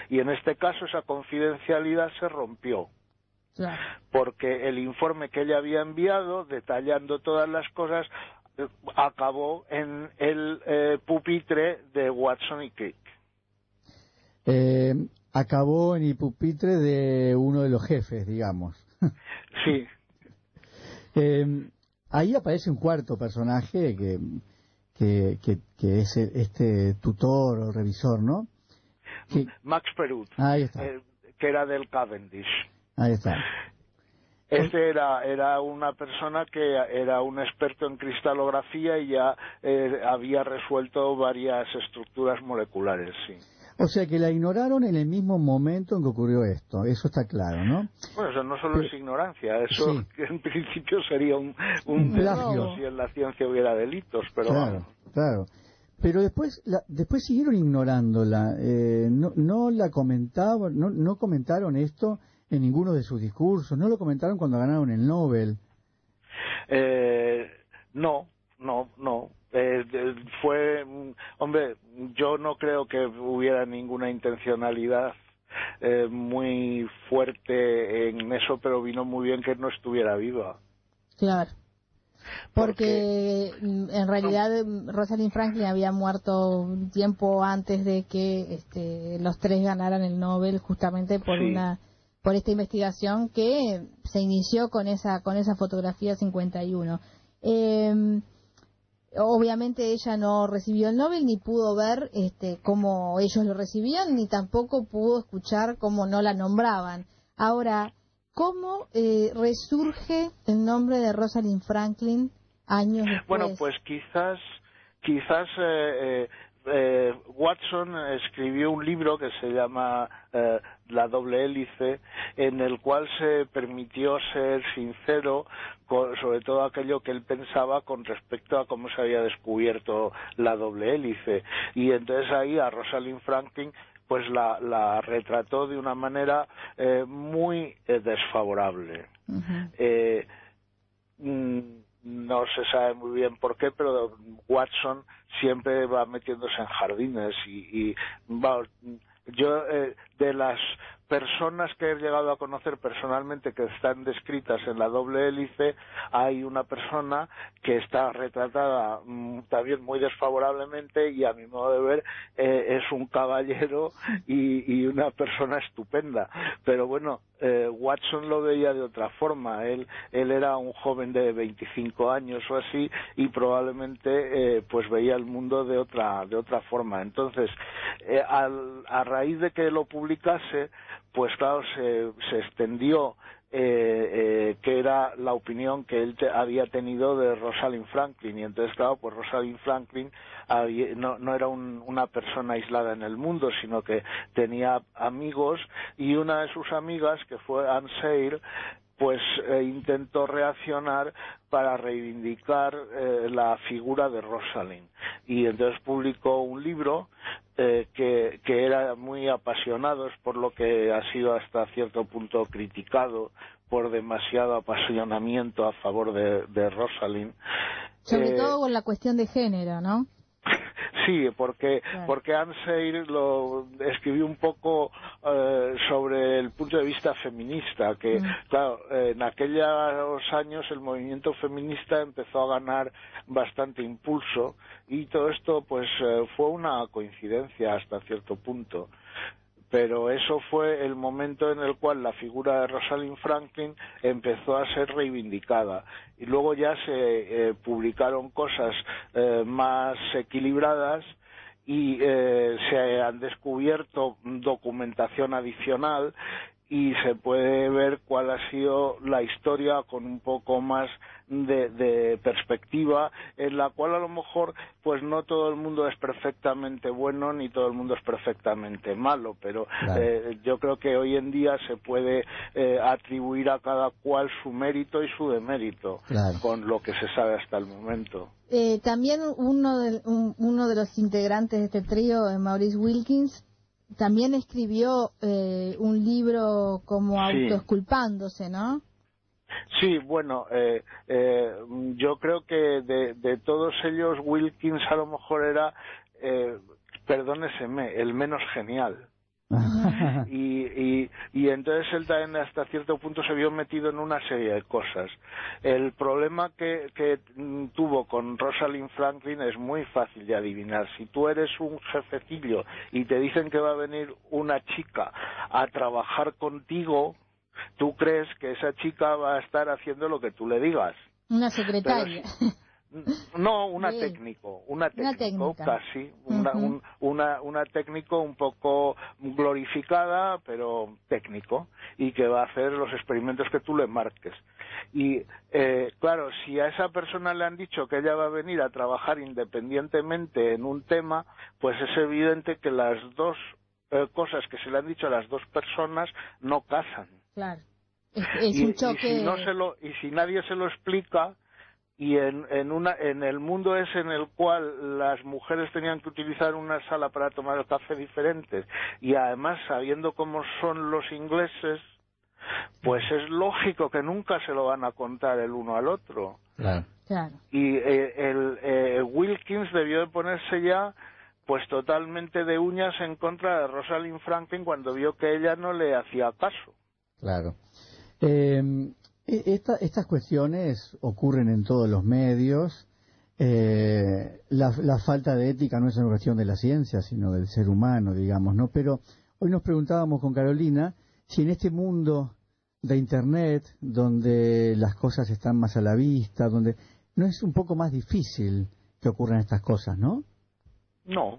Y en este caso esa confidencialidad se rompió. Porque el informe que ella había enviado, detallando todas las cosas, eh, acabó en el eh, pupitre de Watson y Crick. Eh, acabó en el pupitre de uno de los jefes, digamos. Sí, *laughs* Eh, ahí aparece un cuarto personaje que, que, que, que es el- este tutor o revisor, ¿no? Que- Max Perut, ahí está, eh, que era del Cavendish. Ahí está. Este era, era una persona que era un experto en cristalografía y ya eh, había resuelto varias estructuras moleculares, sí. O sea que la ignoraron en el mismo momento en que ocurrió esto, eso está claro, ¿no? Bueno, eso no solo Pero- es ignorancia, eso Sí. *laughs* en principio sería un, un delito si en la ciencia hubiera delitos, pero claro, claro. Pero después, la- después siguieron ignorándola, eh, no, no la comentaban, no, no comentaron esto en ninguno de sus discursos, no lo comentaron cuando ganaron el Nobel. Eh, no, no, no. Eh, fue, hombre, yo no creo que hubiera ninguna intencionalidad eh, muy fuerte en eso, pero vino muy bien que no estuviera viva. Claro. Porque mm, en realidad mm, Rosalind Franklin había muerto un tiempo antes de que este, los tres ganaran el Nobel justamente por Sí. una por esta investigación que se inició con esa con esa fotografía 51. Eh, obviamente ella no recibió el Nobel ni pudo ver este cómo ellos lo recibían ni tampoco pudo escuchar cómo no la nombraban. Ahora, ¿cómo eh, resurge el nombre de Rosalind Franklin años después? Bueno, pues quizás, quizás eh, eh, Watson escribió un libro que se llama eh, La doble hélice, en el cual se permitió ser sincero con- sobre todo aquello que él pensaba con respecto a cómo se había descubierto la doble hélice. Y entonces ahí a Rosalind Franklin pues la, la retrató de una manera eh, muy eh, desfavorable. Eh, mm, no se sabe muy bien por qué, pero Watson siempre va metiéndose en jardines y, y va- yo eh, de las personas que he llegado a conocer personalmente que están descritas en la doble hélice, hay una persona que está retratada mm, también muy desfavorablemente y a mi modo de ver eh, es un caballero y, y una persona estupenda. Pero bueno, eh, Watson lo veía de otra forma. Él, él era un joven de 25 años o así y probablemente eh, pues veía el mundo de otra de otra forma. Entonces, eh, al- a raíz de que lo publicase, pues claro, se, se extendió eh, eh, que era la opinión que él te- había tenido de Rosalind Franklin. Y entonces claro pues Rosalind Franklin no, no era un- una persona aislada en el mundo sino que tenía amigos. Y una de sus amigas que fue Anne Sayre pues eh, intentó reaccionar para reivindicar eh, la figura de Rosalind y entonces publicó un libro eh, que, que era muy apasionado, es por lo que ha sido hasta cierto punto criticado por demasiado apasionamiento a favor de, de Rosalind. Sobre Eh, todo con la cuestión de género, ¿no? *laughs* Sí, porque porque Sayre lo escribió un poco eh, sobre el punto de vista feminista, que claro, en aquellos años el movimiento feminista empezó a ganar bastante impulso y todo esto pues eh, fue una coincidencia hasta cierto punto pero eso fue el momento en el cual la figura de Rosalind Franklin empezó a ser reivindicada. Y luego ya se eh, publicaron cosas eh, más equilibradas y eh, se han descubierto documentación adicional y se puede ver cuál ha sido la historia con un poco más de, de, perspectiva en la cual a lo mejor pues no todo el mundo es perfectamente bueno ni todo el mundo es perfectamente malo pero Claro. eh, yo creo que hoy en día se puede eh, atribuir a cada cual su mérito y su demérito Claro. con lo que se sabe hasta el momento Eh, también uno de, un- uno de los integrantes de este trío, eh, Maurice Wilkins, también escribió eh, un libro como Sí. autoesculpándose, ¿no? Sí, bueno, eh, eh, yo creo que de, de todos ellos Wilkins a lo mejor era, eh, perdóneseme, el menos genial. Y, y, y entonces él también hasta cierto punto se vio metido en una serie de cosas. El problema que, que mm, tuvo con Rosalind Franklin es muy fácil de adivinar. Si tú eres un jefecillo y te dicen que va a venir una chica a trabajar contigo, tú crees que esa chica va a estar haciendo lo que tú le digas. Una secretaria. No, una Sí. técnico, una Una técnico, técnica. casi, una, un- una, una técnico un poco glorificada, pero técnico, y que va a hacer los experimentos que tú le marques. Y eh, claro, si a esa persona le han dicho que ella va a venir a trabajar independientemente en un tema, pues es evidente que las dos eh, cosas que se le han dicho a las dos personas no casan Claro. Es, es y, un y choque. si no se lo y si nadie se lo explica y en, en una en el mundo ese en el cual las mujeres tenían que utilizar una sala para tomar el café diferentes y además sabiendo cómo son los ingleses pues es lógico que nunca se lo van a contar el uno al otro Claro. Claro. y eh, el eh, Wilkins debió de ponerse ya pues totalmente de uñas en contra de Rosalind Franklin cuando vio que ella no le hacía caso Claro. Eh, esta- estas cuestiones ocurren en todos los medios. Eh, la, la falta de ética no es una cuestión de la ciencia, sino del ser humano, digamos, ¿no? Pero hoy nos preguntábamos con Carolina si en este mundo de Internet, donde las cosas están más a la vista, donde no es un poco más difícil que ocurran estas cosas, ¿no? no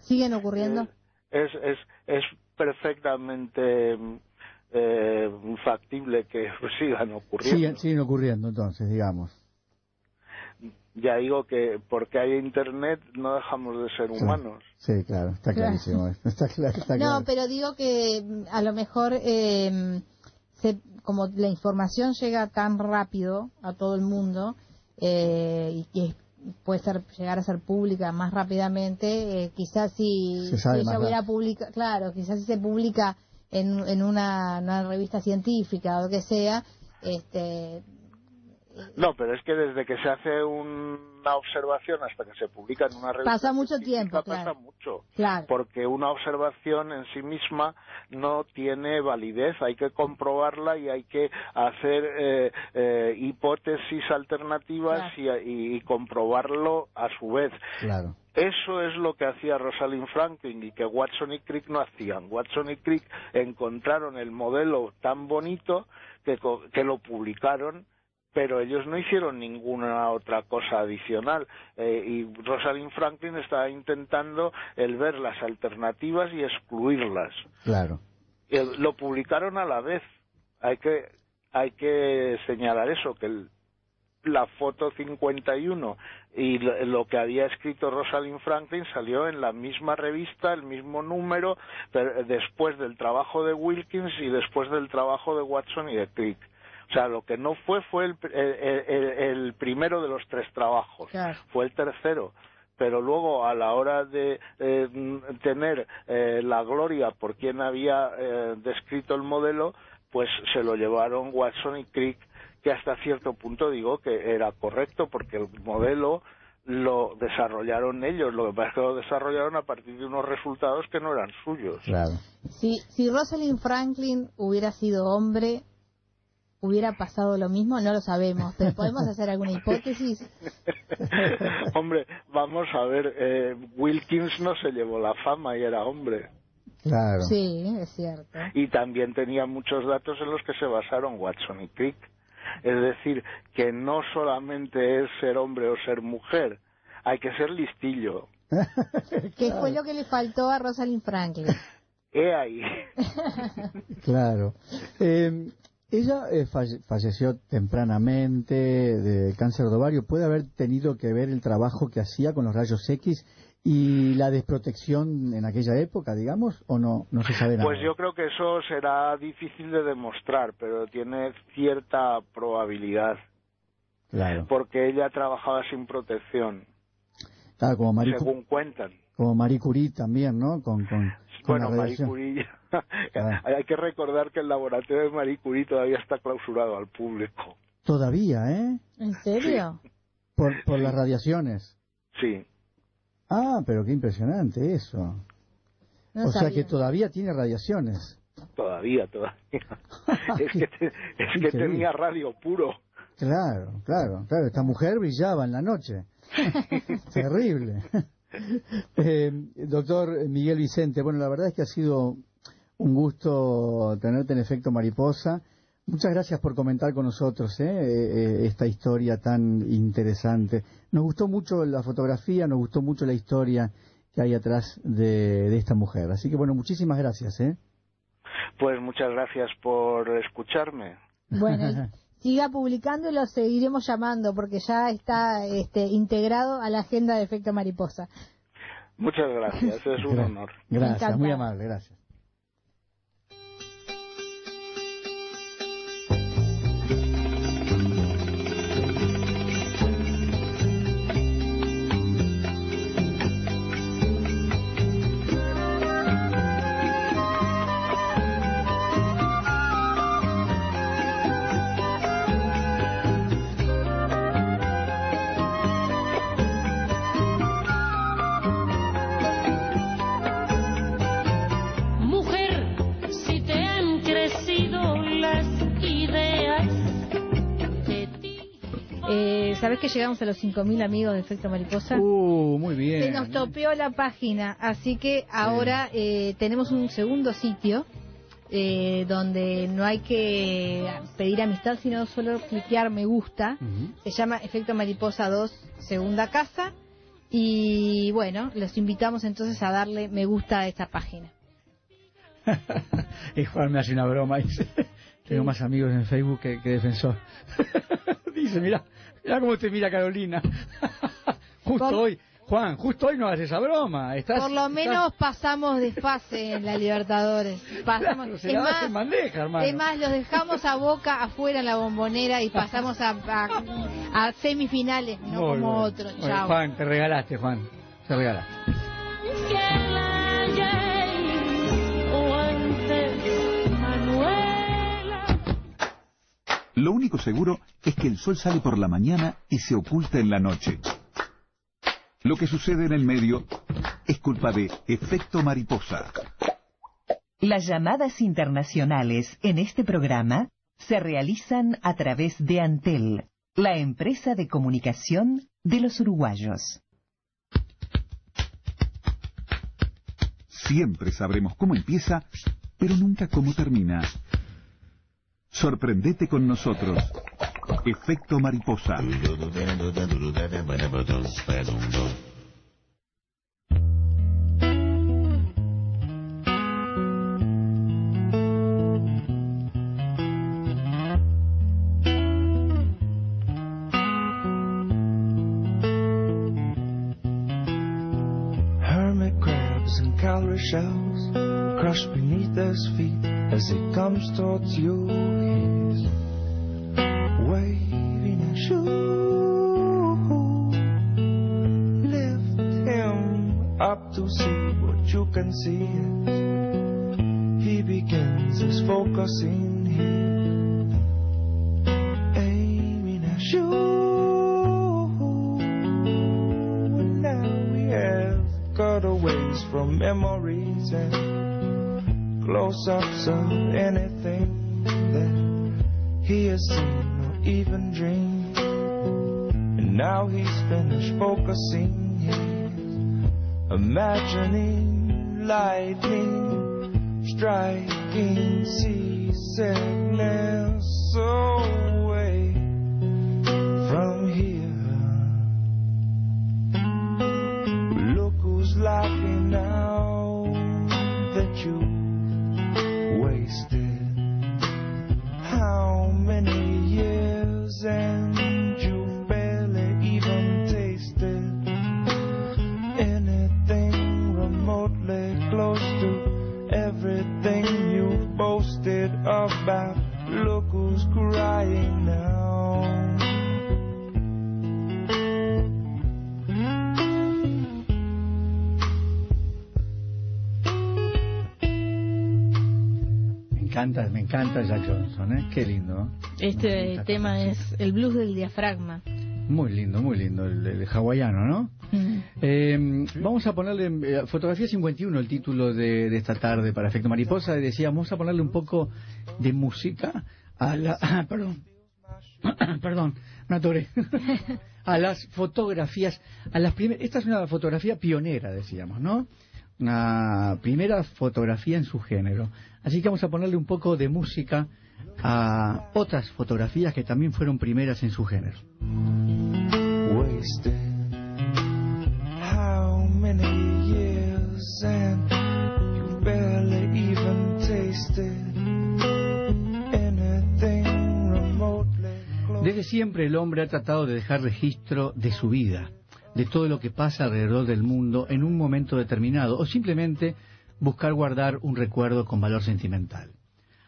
¿Siguen ocurriendo? Eh, es, es, es perfectamente eh, factible que *laughs* sigan ocurriendo. Siguen, siguen ocurriendo entonces, digamos. Ya digo que porque hay internet no dejamos de ser humanos. Sí, claro, está Claro. clarísimo. *laughs* Está claro, está claro. No, pero digo que mm, a lo mejor, eh, se- como la información llega tan rápido a todo el mundo eh, y que puede ser llegar a ser pública más rápidamente, eh, quizás si, Se si ella hubiera publicado, claro, quizás si se publica en, en una, revista científica o lo que sea, este, No, pero es que desde que se hace una observación hasta que se publica en una revista Pasa mucho tiempo, claro. pasa mucho. claro, Porque una observación en sí misma no tiene validez, hay que comprobarla y hay que hacer eh, eh, hipótesis alternativas y, y- y comprobarlo a su vez. Claro. Eso es lo que hacía Rosalind Franklin y que Watson y Crick no hacían. Watson y Crick encontraron el modelo tan bonito que, co- que lo publicaron, pero ellos no hicieron ninguna otra cosa adicional. Eh, y Rosalind Franklin estaba intentando el ver las alternativas y excluirlas. Claro. Eh, lo publicaron a la vez. Hay que, hay que señalar eso, que el- la foto 51 y lo, lo que había escrito Rosalind Franklin salió en la misma revista, el mismo número, pero eh, después del trabajo de Wilkins y después del trabajo de Watson y de Crick. O sea, lo que no fue fue el, el- el- el primero de los tres trabajos, Claro. fue el tercero pero luego a la hora de eh, mm, tener eh, la gloria por quien había eh, descrito el modelo, pues se lo llevaron Watson y Crick, que hasta cierto punto digo que era correcto, porque el modelo lo desarrollaron ellos, lo que pasa es que lo desarrollaron a partir de unos resultados que no eran suyos. Claro. Si, si Rosalind Franklin hubiera sido hombre, ¿hubiera pasado lo mismo? No lo sabemos, pero *laughs* podemos hacer alguna hipótesis. *laughs* hombre, vamos a ver, eh, Wilkins no se llevó la fama y era hombre. Claro. Sí, es cierto. Y también tenía muchos datos en los que se basaron Watson y Crick. Es decir, que no solamente es ser hombre o ser mujer, hay que ser listillo. *laughs* ¿Qué fue lo que le faltó a Rosalind Franklin? He ahí. Claro. Eh, ella eh, falle- falleció tempranamente de cáncer de ovario. ¿Puede haber tenido que ver el trabajo que hacía con los rayos X y la desprotección en aquella época, digamos? ¿O no? No se sabe nada. Pues yo creo que eso será difícil de demostrar, pero tiene cierta probabilidad, Claro. porque ella trabajaba sin protección, Claro, como Marie, según cuentan. como Marie Curie también, ¿no? Con, con, con Bueno, Marie. Curie, *laughs* Ah. hay que recordar que el laboratorio de Marie Curie todavía está clausurado al público. Todavía, ¿eh? ¿En serio? Por, por las radiaciones. Sí, Ah, pero qué impresionante eso. No o sea que todavía tiene radiaciones. todavía, todavía. *laughs* es que, te- es que Increíble. tenía radio puro. Claro, claro, claro. Esta mujer brillaba en la noche. *laughs* Terrible. Eh, doctor Miguel Vicente, bueno, la verdad es que ha sido un gusto tenerte en efecto mariposa. Muchas gracias por comentar con nosotros ¿eh? Eh, eh, esta historia tan interesante. Nos gustó mucho la fotografía, nos gustó mucho la historia que hay atrás de, de esta mujer. Así que bueno, muchísimas gracias. ¿eh? Pues muchas gracias por escucharme. Bueno, *laughs* siga publicando y lo seguiremos llamando porque ya está este, integrado a la agenda de Efecto Mariposa. Muchas gracias, es un honor. Gracias, muy amable, gracias. ¿Sabes que llegamos a los 5.000 amigos de Efecto Mariposa? Uh, muy bien. Se nos topeó la página, así que ahora eh, tenemos un segundo sitio eh, donde no hay que pedir amistad, sino solo cliquear me gusta. Se llama Efecto Mariposa 2, segunda casa. Y bueno, los invitamos entonces a darle me gusta a esta página. *laughs* y Juan me hace una broma, dice, *laughs* tengo más amigos en Facebook que, que defensor. *laughs* dice, mira, mira cómo te mira Carolina. *laughs* justo Por- hoy, Juan, justo hoy no haces esa broma. Estás, Por lo estás- menos pasamos de fase en la Libertadores. *laughs* Pasamos, Claro, se es la das más, en bandeja, hermano. Es más, los dejamos a Boca afuera en la bombonera y pasamos a, a- a semifinales, no Muy como bueno. otros. Bueno. Juan, te regalaste, Juan. Te regalaste. Lo único seguro es que el sol sale por la mañana y se oculta en la noche. Lo que sucede en el medio es culpa de efecto mariposa. Las llamadas internacionales en este programa se realizan a través de Antel, la empresa de comunicación de los uruguayos. Siempre sabremos cómo empieza, pero nunca cómo termina. Sorprendete con nosotros. Efecto mariposa. Hermit crabs and calorie shells crush beneath his feet as he comes towards you. up to see what you can see he begins his focusing here, aiming at you. And now we have cutaways from memories and close-ups of anything that he has seen or even dreamed. And now he's finished focusing. Imagining lightning striking sea. So Qué lindo. Este tema es el blues del diafragma. Muy lindo, muy lindo, el, el hawaiano, ¿no? Mm. Eh, vamos a ponerle eh, Fotografía 51, el título de, de esta tarde para Efecto Mariposa. Y decíamos, vamos a ponerle un poco de música a la. *laughs* ah, perdón. *coughs* perdón, me atoré. *laughs* a las fotografías. a las primer- Esta es una fotografía pionera, decíamos, ¿no? Una primera fotografía en su género. Así que vamos a ponerle un poco de música a otras fotografías que también fueron primeras en su género. Desde siempre el hombre ha tratado de dejar registro de su vida, de todo lo que pasa alrededor del mundo en un momento determinado, o simplemente buscar guardar un recuerdo con valor sentimental.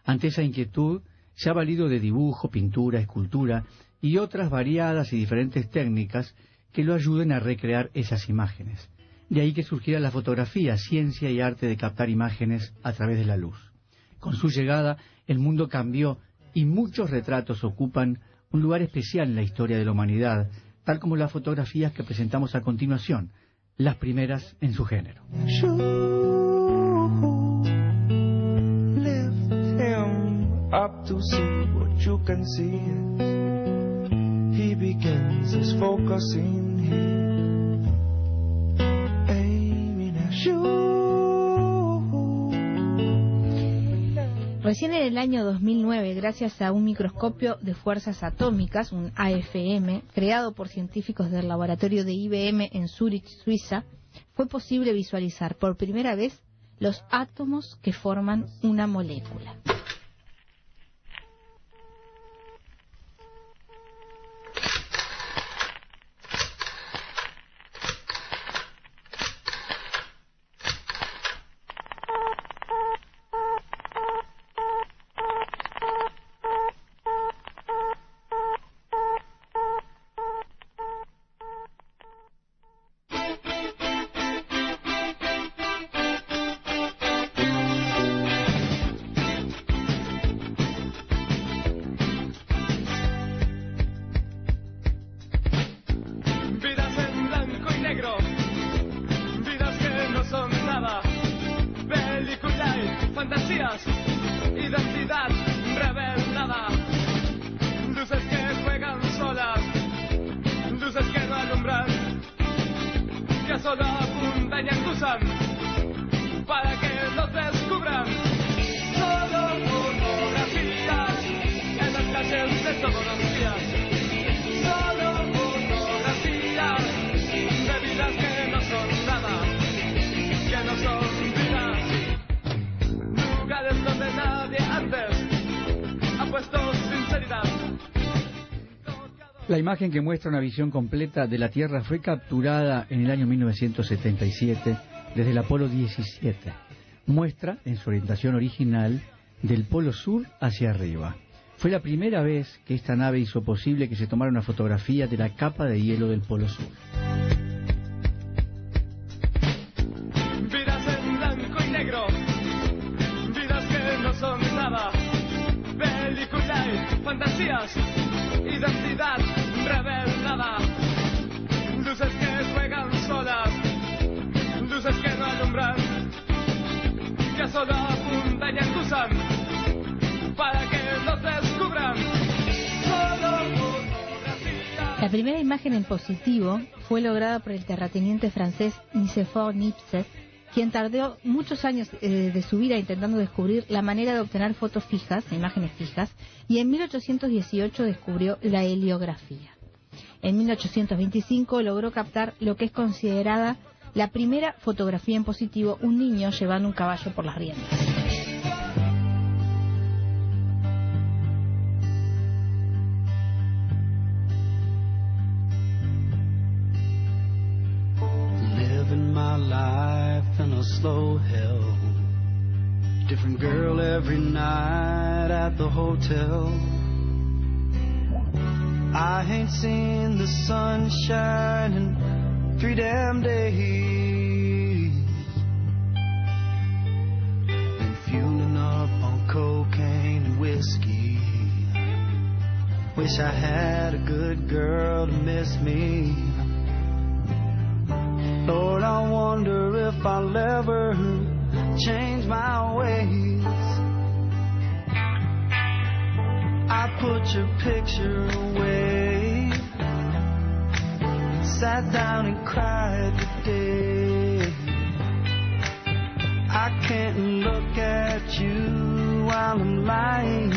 Ante esa inquietud, se ha valido de dibujo, pintura, escultura y otras variadas y diferentes técnicas que lo ayuden a recrear esas imágenes. De ahí que surgiera la fotografía, ciencia y arte de captar imágenes a través de la luz. Con su llegada, el mundo cambió y muchos retratos ocupan un lugar especial en la historia de la humanidad, tal como las fotografías que presentamos a continuación, las primeras en su género. Recién en el año 2009, gracias a un microscopio de fuerzas atómicas, un AFM, creado por científicos del laboratorio de IBM en Zurich, Suiza, fue posible visualizar por primera vez los átomos que forman una molécula. Imagen que muestra una visión completa de la Tierra fue capturada en el año 1977 desde el Apolo 17. Muestra, en su orientación original, del Polo Sur hacia arriba. Fue la primera vez que esta nave hizo posible que se tomara una fotografía de la capa de hielo del Polo Sur. Vidas en La primera imagen en positivo fue lograda por el terrateniente francés Nicéphore Nipset, quien tardó muchos años eh, de su vida intentando descubrir la manera de obtener fotos fijas, imágenes fijas, y en 1818 descubrió la heliografía. En 1825 logró captar lo que es considerada la primera fotografía en positivo, un niño llevando un caballo por las riendas. Living my life in a slow hell. Different girl every night at the hotel. I ain't seen the sunshine in three damn days. Been fueling up on cocaine and whiskey. Wish I had a good girl to miss me. Lord, I wonder if I'll ever change my ways. I put your picture away, sat down and cried today. I can't look at you while I'm lying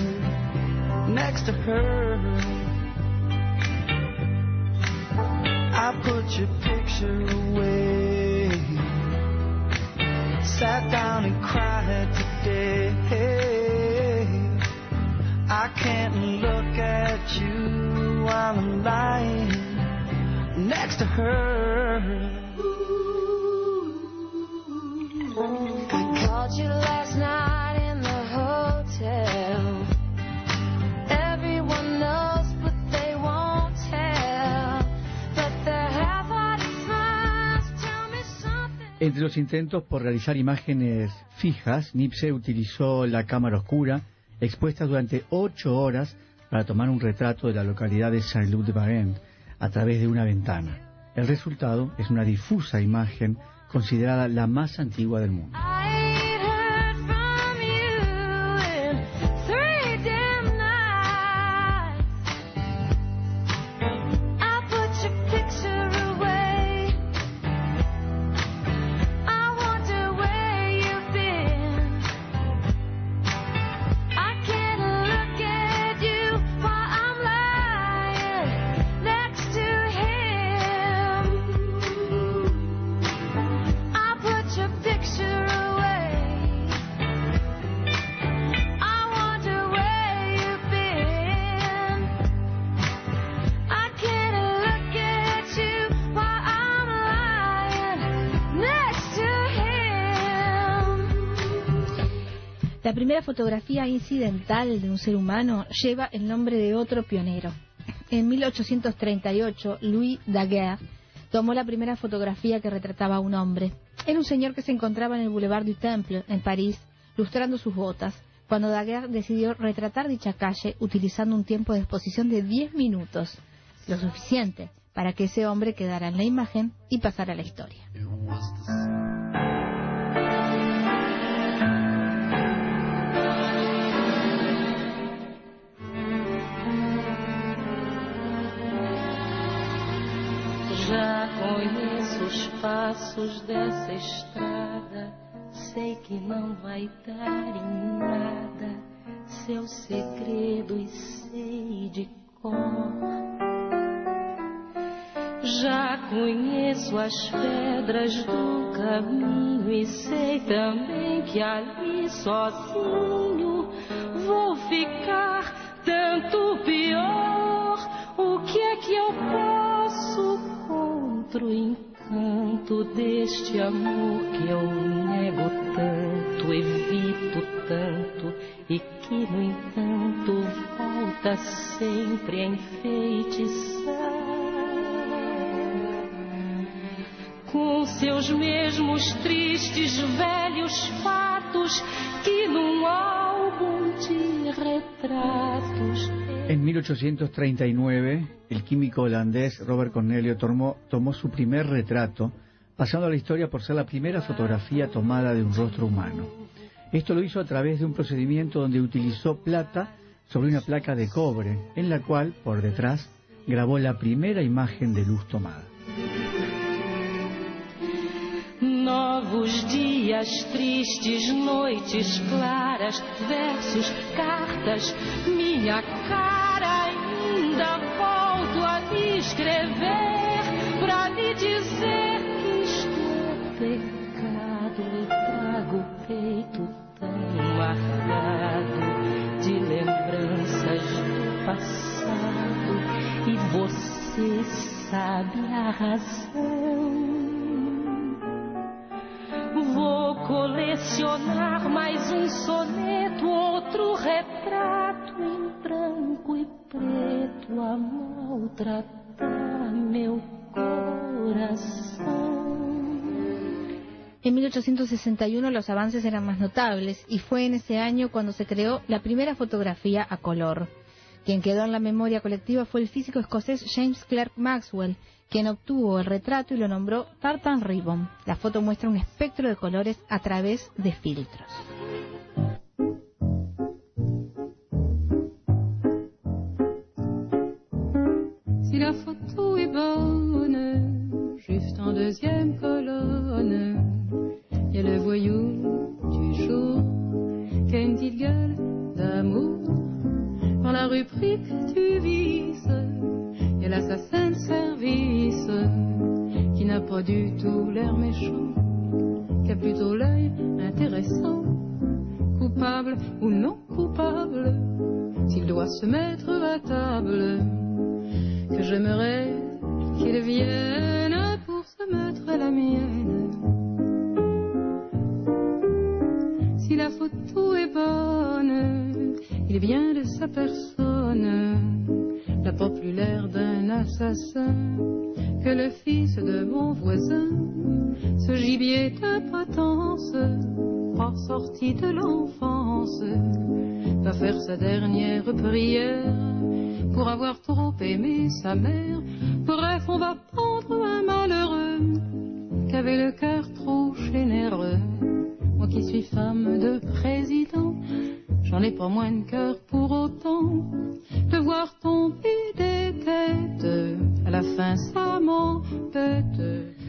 next to her. I put your picture away. Sat down and cried today. I can't look at you while I'm lying next to her. I called you last night in the hotel. Everyone knows, but they won't tell. But the half-hearted smiles tell me something. Entre los intentos por realizar imágenes fijas, Nipse utilizó la cámara oscura, expuesta durante ocho horas para tomar un retrato de la localidad de Saint-Loup de Barent a través de una ventana. El resultado es una difusa imagen considerada la más antigua del mundo. La primera fotografía incidental de un ser humano lleva el nombre de otro pionero. En 1838, Louis Daguerre tomó la primera fotografía que retrataba a un hombre. Era un señor que se encontraba en el Boulevard du Temple, en París, lustrando sus botas, cuando Daguerre decidió retratar dicha calle utilizando un tiempo de exposición de 10 minutos, lo suficiente para que ese hombre quedara en la imagen y pasara a la historia. Já conheço os passos dessa estrada, sei que não vai dar em nada seu segredo e sei de cor. Já conheço as pedras do caminho e sei também que ali sozinho vou ficar tanto pior. O que é que eu posso contra o encanto deste amor que eu nego tanto, evito tanto e que no entanto volta sempre a enfeitiçar? com seus mesmos tristes velhos fatos En 1839, el químico holandés Robert Cornelio tomó, tomó su primer retrato, pasando a la historia por ser la primera fotografía tomada de un rostro humano. Esto lo hizo a través de un procedimiento donde utilizó plata sobre una placa de cobre, en la cual, por detrás, grabó la primera imagen de luz tomada. Novos dias, tristes noites claras, versos, cartas, minha cara ainda volto a lhe escrever pra lhe dizer que isto é pecado e trago o peito tão marcado de lembranças do passado e você sabe a razão. Vou colecionar mais um soneto, outro retrato em branco e preto a maltratar meu coração. En 1861 los avances eran más notables y fue en ese año cuando se creó la primera fotografía a color. Quien quedó en la memoria colectiva fue el físico escocés James Clerk Maxwell, quien obtuvo el retrato y lo nombró Tartan Ribbon. La foto muestra un espectro de colores a través de filtros. Si la en la rubrique du vice, y a l'assassin de service qui n'a pas du tout l'air méchant, qui a plutôt l'œil intéressant, coupable ou non coupable, s'il doit se mettre à table que j'aimerais qu'il vienne pour se mettre à la mienne. Si la photo est bonne, il vient de sa personne, plus l'air d'un assassin que le fils de mon voisin. Ce gibier de potence, pas sorti de l'enfance, va faire sa dernière prière pour avoir trop aimé sa mère. Bref, on va prendre un malheureux qui avait le cœur trop généreux. Moi qui suis femme de président, j'en ai pas moins de cœur pour autant de voir tomber des têtes. À la fin, ça m'embête.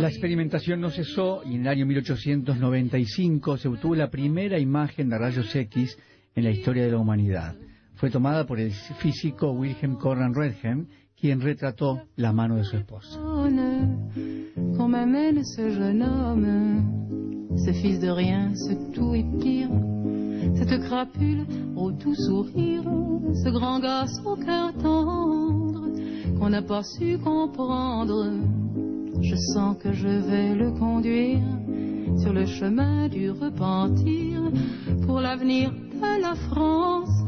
La experimentación no cesó y en el año 1895 se obtuvo la primera imagen de rayos X en la historia de la humanidad. Fue tomada por el físico Wilhelm Conrad Röntgen, quien retrató la mano de su esposa. Cette crapule au tout sourire, ce grand gosse au cœur tendre, qu'on n'a pas su comprendre. Je sens que je vais le conduire sur le chemin du repentir pour l'avenir de la France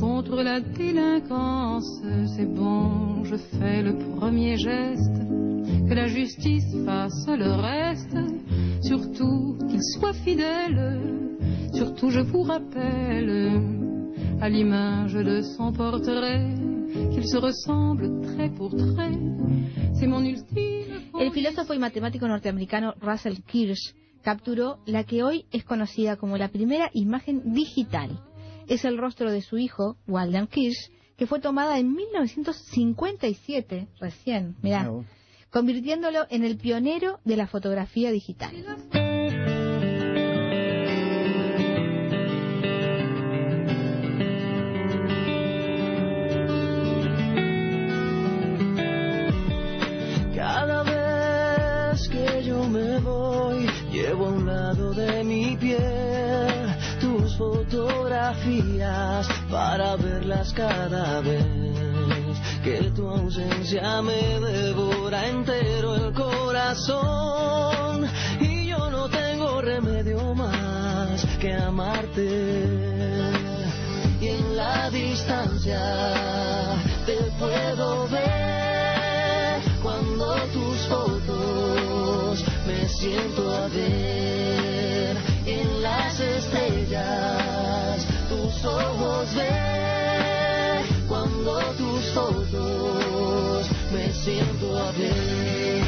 contre la délinquance. C'est bon, je fais le premier geste, que la justice fasse le reste, surtout qu'il soit fidèle, surtout je vous rappelle, à l'image de son portrait, qu'il se ressemble trait pour trait. C'est mon ultime. El filósofo y matemático norteamericano Russell Kirsch capturó la que hoy es conocida como la primera imagen digital. Es el rostro de su hijo, Walden Kirsch, que fue tomada en 1957, recién, mirá, convirtiéndolo en el pionero de la fotografía digital. Cada vez que yo me voy, llevo a un lado de mi piel tus fotografías para verlas cada vez. Que tu ausencia me devora entero el corazón y yo no tengo remedio más que amarte. Y en la distancia te puedo ver cuando tus fotos me siento a ver en las estrellas tus ojos ver cuando tus fotos sin poder.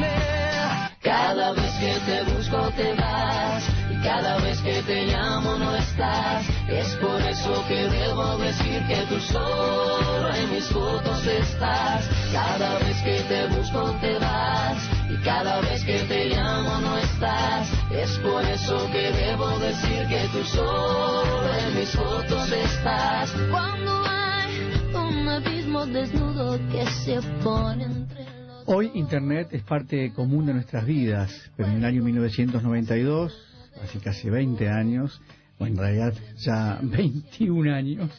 Mera. Cada vez que te busco te vas y cada vez que te llamo no estás. Es por eso que debo decir que tú solo en mis fotos estás. Cada vez que te busco te vas cada vez que te llamo no estás. Es por eso que debo decir que tú solo en mis fotos estás. Cuando hay un abismo desnudo que se pone entre Hoy Internet es parte común de nuestras vidas, pero en el año 1992, así casi 20 años, o en realidad ya *laughs* 21 años,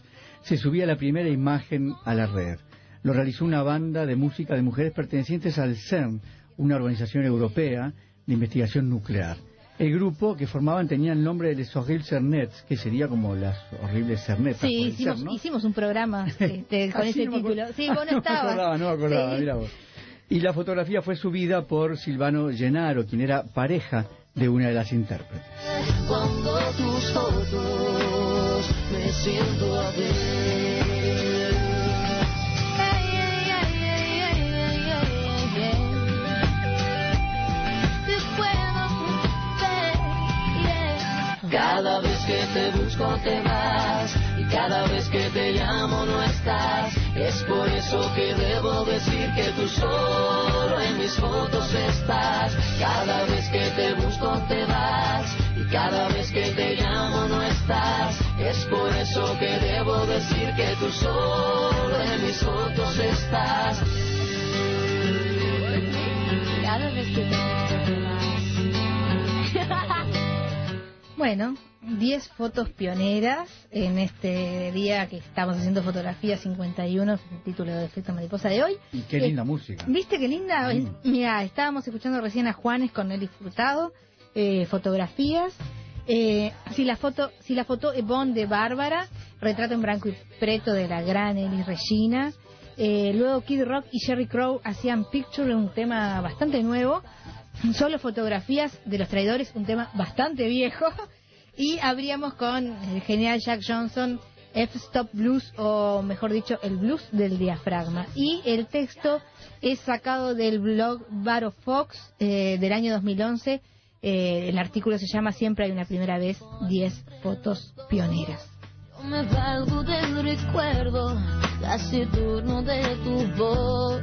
se subía la primera imagen a la red. Lo realizó una banda de música de mujeres pertenecientes al CERN, una organización europea de investigación nuclear. El grupo que formaban tenía el nombre de Les Horribles Cernets, que sería como las horribles Cernetas. Sí, hicimos, ser, ¿no? hicimos un programa *laughs* este, con Ah, sí, ese no título. Sí, vos *laughs* no No me acordaba, no me acordaba, Sí. mira vos. Y la fotografía fue subida por Silvano Llenaro, quien era pareja de una de las intérpretes. Cuando tus fotos me siento a ver. Cada vez que te busco te vas y cada vez que te llamo no estás. Es por eso que debo decir que tú solo en mis fotos estás. Cada vez que te busco te vas y cada vez que te llamo no estás. Es por eso que debo decir que tú solo en mis fotos estás. Cada vez que Bueno, 10 fotos pioneras en este día que estamos haciendo fotografía 51, es el título de Efecto Mariposa de hoy. Y qué Eh, linda música. ¿Viste qué linda? Mm. Mira, estábamos escuchando recién a Juanes con Nelly Furtado, eh, fotografías. Eh, si la foto, si la foto Ebon de Bárbara, retrato en blanco y preto de la gran Eli Regina. Eh, luego Kid Rock y Jerry Crow hacían Picture, un tema bastante nuevo. Solo fotografías de los traidores, un tema bastante viejo. *laughs* Y abríamos con el genial Jack Johnson, F-Stop Blues, o mejor dicho, el blues del diafragma. Y el texto es sacado del blog Baro Fox eh, del año 2011. Eh, el artículo se llama Siempre hay una primera vez, 10 fotos pioneras. Me valgo del recuerdo, casi de tu voz.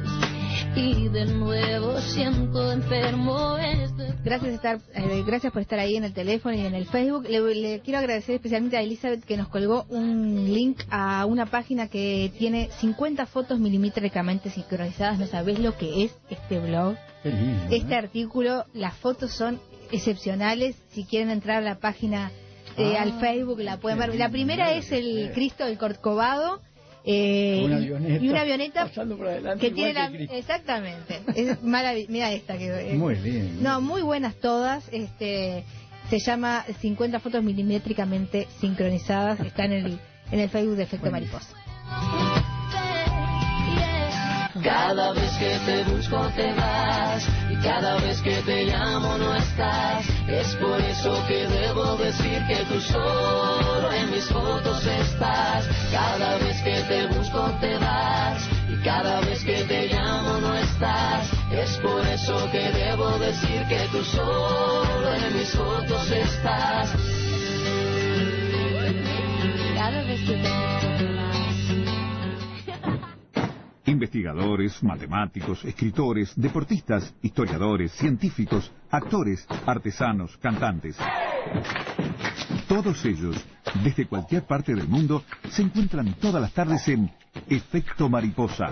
Y de nuevo siento enfermo este Gracias, estar, eh, gracias por estar ahí en el teléfono y en el Facebook. Le, le quiero agradecer especialmente a Elizabeth que nos colgó un link a una página que tiene 50 fotos milimétricamente sincronizadas. No sabés lo que es este blog. Lindo. Este ¿eh? artículo, las fotos son excepcionales. Si quieren entrar a la página, eh, Ah, al Facebook, la pueden ver. La primera es el. Cristo del Corcovado. Eh, Una y- avioneta. y una avioneta pasando por adelante que tiene la, exactamente. Es mira esta que eh, Muy bien. no muy buenas todas. Este se llama 50 fotos milimétricamente sincronizadas. Está en el en el Facebook de Efecto Mariposa Cada vez que te busco te vas y cada vez que te llamo no estás. Es por eso que debo decir que tú solo en mis fotos estás. Cada vez que te busco te vas y cada vez que te llamo no estás. Es por eso que debo decir que tú solo en mis fotos estás. Cada vez que te. Investigadores, matemáticos, escritores, deportistas, historiadores, científicos, actores, artesanos, cantantes. Todos ellos, desde cualquier parte del mundo, se encuentran todas las tardes en Efecto Mariposa.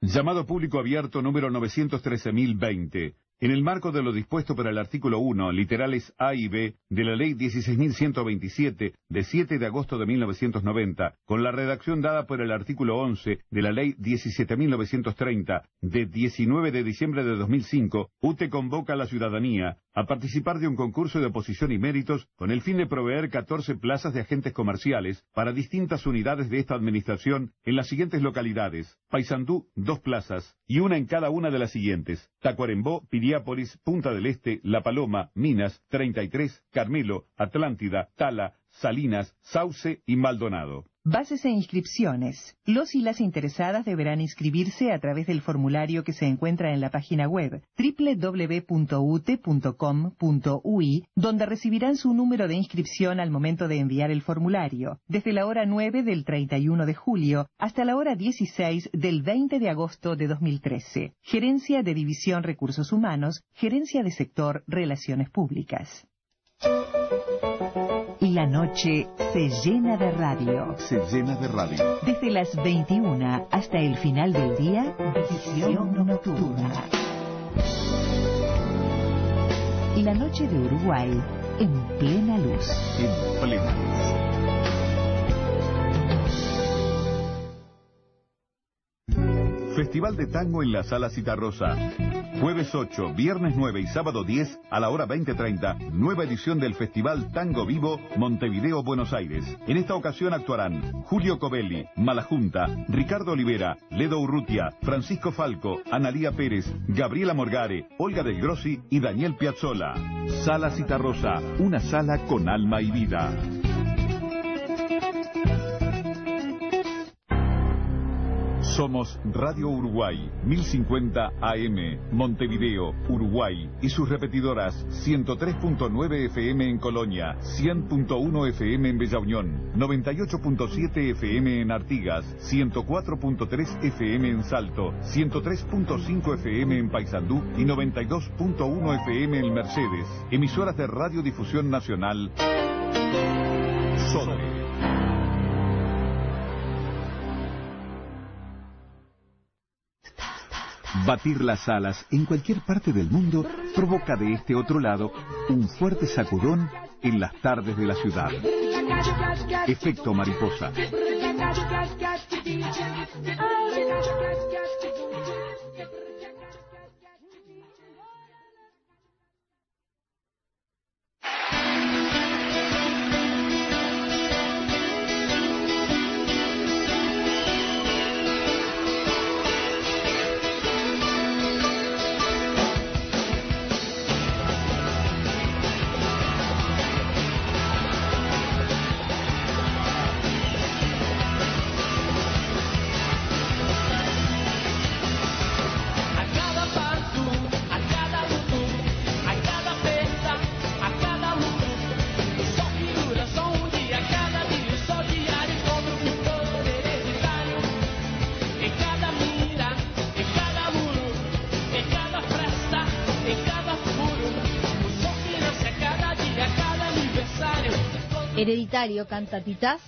Llamado público abierto número 913.020. En el marco de lo dispuesto por el artículo 1, literales A y B, de la Ley 16.127, de 7 de agosto de 1990, con la redacción dada por el artículo 11 de la Ley 17.930, de 19 de diciembre de 2005, UTE convoca a la ciudadanía a participar de un concurso de oposición y méritos con el fin de proveer 14 plazas de agentes comerciales para distintas unidades de esta administración en las siguientes localidades. Paysandú, dos plazas, y una en cada una de las siguientes. Tacuarembó, Piriápolis, Punta del Este, La Paloma, Minas, 33, Carmelo, Atlántida, Tala, Salinas, Sauce y Maldonado. Bases e inscripciones. Los y las interesadas deberán inscribirse a través del formulario que se encuentra en la página web www.ute.com.ui, donde recibirán su número de inscripción al momento de enviar el formulario, desde la hora 9 del 31 de julio hasta la hora 16 del 20 de agosto de 2013. Gerencia de División Recursos Humanos, Gerencia de Sector Relaciones Públicas. La noche se llena de radio. Se llena de radio. Desde las 21 hasta el final del día, visión nocturna. La noche de Uruguay en plena luz. En plena luz. Festival de Tango en la Sala Citarrosa. Jueves 8, viernes 9 y sábado 10 a la hora 20.30. Nueva edición del Festival Tango Vivo Montevideo, Buenos Aires. En esta ocasión actuarán Julio Covelli, Malajunta, Ricardo Olivera, Ledo Urrutia, Francisco Falco, Analía Pérez, Gabriela Morgare, Olga del Grossi y Daniel Piazzola. Sala Citarrosa, una sala con alma y vida. Somos Radio Uruguay, 1050 AM, Montevideo, Uruguay, y sus repetidoras 103.9 FM en Colonia, 100.1 FM en Bella Unión, 98.7 FM en Artigas, 104.3 FM en Salto, 103.5 FM en Paysandú y 92.1 FM en Mercedes. Emisoras de Radiodifusión Nacional. Batir las alas en cualquier parte del mundo provoca de este otro lado un fuerte sacudón en las tardes de la ciudad. Efecto mariposa. Titás,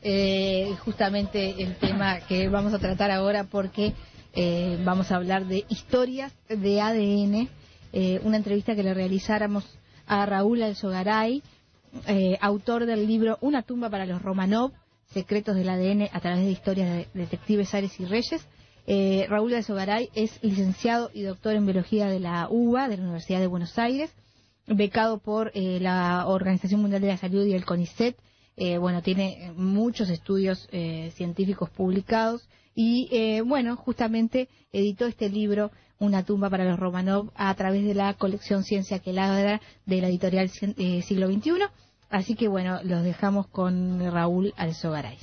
eh, justamente el tema que vamos a tratar ahora porque eh, vamos a hablar de historias de ADN, eh, una entrevista que le realizáramos a Raúl Alzogaray, autor del libro Una tumba para los Romanov, secretos del ADN a través de historias de detectives Ares y Reyes. Raúl Alzogaray es licenciado y doctor en biología de la UBA, de la Universidad de Buenos Aires, becado por eh, la Organización Mundial de la Salud y el CONICET. Eh, bueno, tiene muchos estudios eh, científicos publicados y, eh, bueno, justamente editó este libro, Una tumba para los Romanov, a través de la colección Ciencia que ladra de la editorial eh, Siglo XXI. Así que, bueno, los dejamos con Raúl Alzogaray.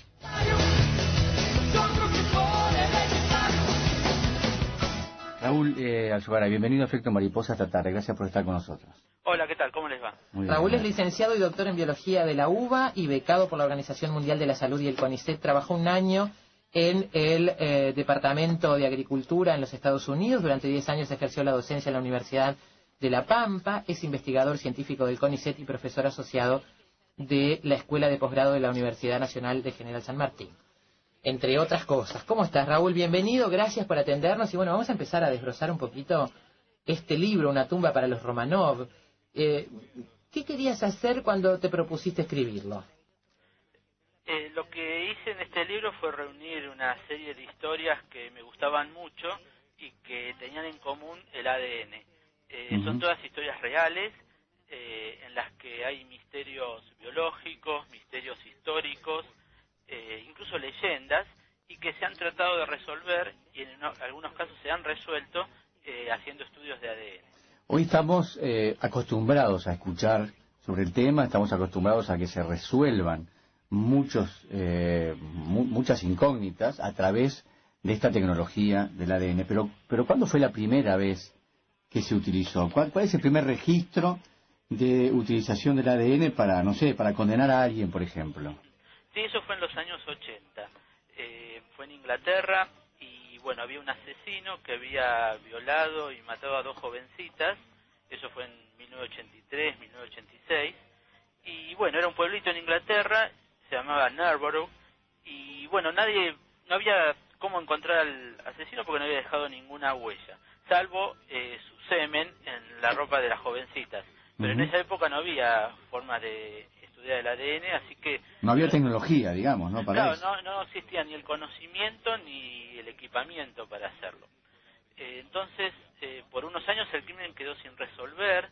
Raúl eh, bienvenido a Efecto Mariposa esta tarde. Gracias por estar con nosotros. Hola, ¿qué tal? ¿Cómo les va? Muy bien. Raúl es licenciado y doctor en biología de la UBA y becado por la Organización Mundial de la Salud y el CONICET. Trabajó un año en el eh, Departamento de Agricultura en los Estados Unidos. Durante 10 años ejerció la docencia en la Universidad de La Pampa. Es investigador científico del CONICET y profesor asociado de la Escuela de Posgrado de la Universidad Nacional de General San Martín. Entre otras cosas. ¿Cómo estás, Raúl? Bienvenido, gracias por atendernos. Y bueno, vamos a empezar a desbrozar un poquito este libro, Una tumba para los Romanov. Eh, ¿Qué querías hacer cuando te propusiste escribirlo? Eh, lo que hice en este libro fue reunir una serie de historias que me gustaban mucho y que tenían en común el ADN. Eh, Son todas historias reales eh, en las que hay misterios biológicos, misterios históricos, leyendas, y que se han tratado de resolver y en uno- algunos casos se han resuelto eh, haciendo estudios de ADN. Hoy estamos eh, acostumbrados a escuchar sobre el tema, estamos acostumbrados a que se resuelvan muchos, eh, mu- muchas incógnitas a través de esta tecnología del ADN. Pero, pero ¿cuándo fue la primera vez que se utilizó? ¿Cuál, cuál es el primer registro de utilización del ADN para, no sé, para condenar a alguien, por ejemplo? Sí, eso fue en los años 80. Inglaterra y bueno, había un asesino que había violado y matado a dos jovencitas. Eso fue en 1983, 1986. Y bueno, era un pueblito en Inglaterra, se llamaba Narborough. Y bueno, nadie, no había cómo encontrar al asesino porque no había dejado ninguna huella, salvo eh, su semen en la ropa de las jovencitas. Pero en esa época no había forma de estudiar el ADN, así que No había tecnología, digamos, ¿no? Para Claro, eso. no, no existía ni el conocimiento ni el equipamiento para hacerlo. Eh, entonces, eh, por unos años el crimen quedó sin resolver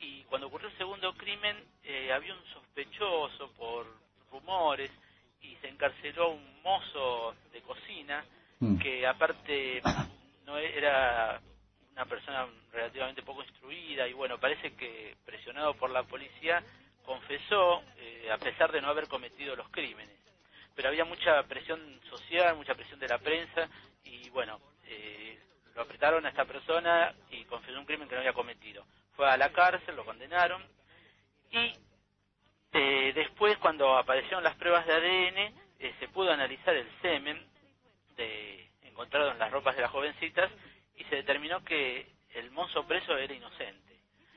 y cuando ocurrió el segundo crimen eh, había un sospechoso por rumores y se encarceló a un mozo de cocina Mm. que aparte no era una persona relativamente poco instruida y bueno, parece que presionado por la policía confesó eh, a pesar de no haber cometido los crímenes. Pero había mucha presión social, mucha presión de la prensa y bueno, eh, lo apretaron a esta persona y confesó un crimen que no había cometido. Fue a la cárcel, lo condenaron y eh, después cuando aparecieron las pruebas de ADN eh, se pudo analizar el semen de, encontrado en las ropas de las jovencitas y se determinó que el mozo preso era inocente.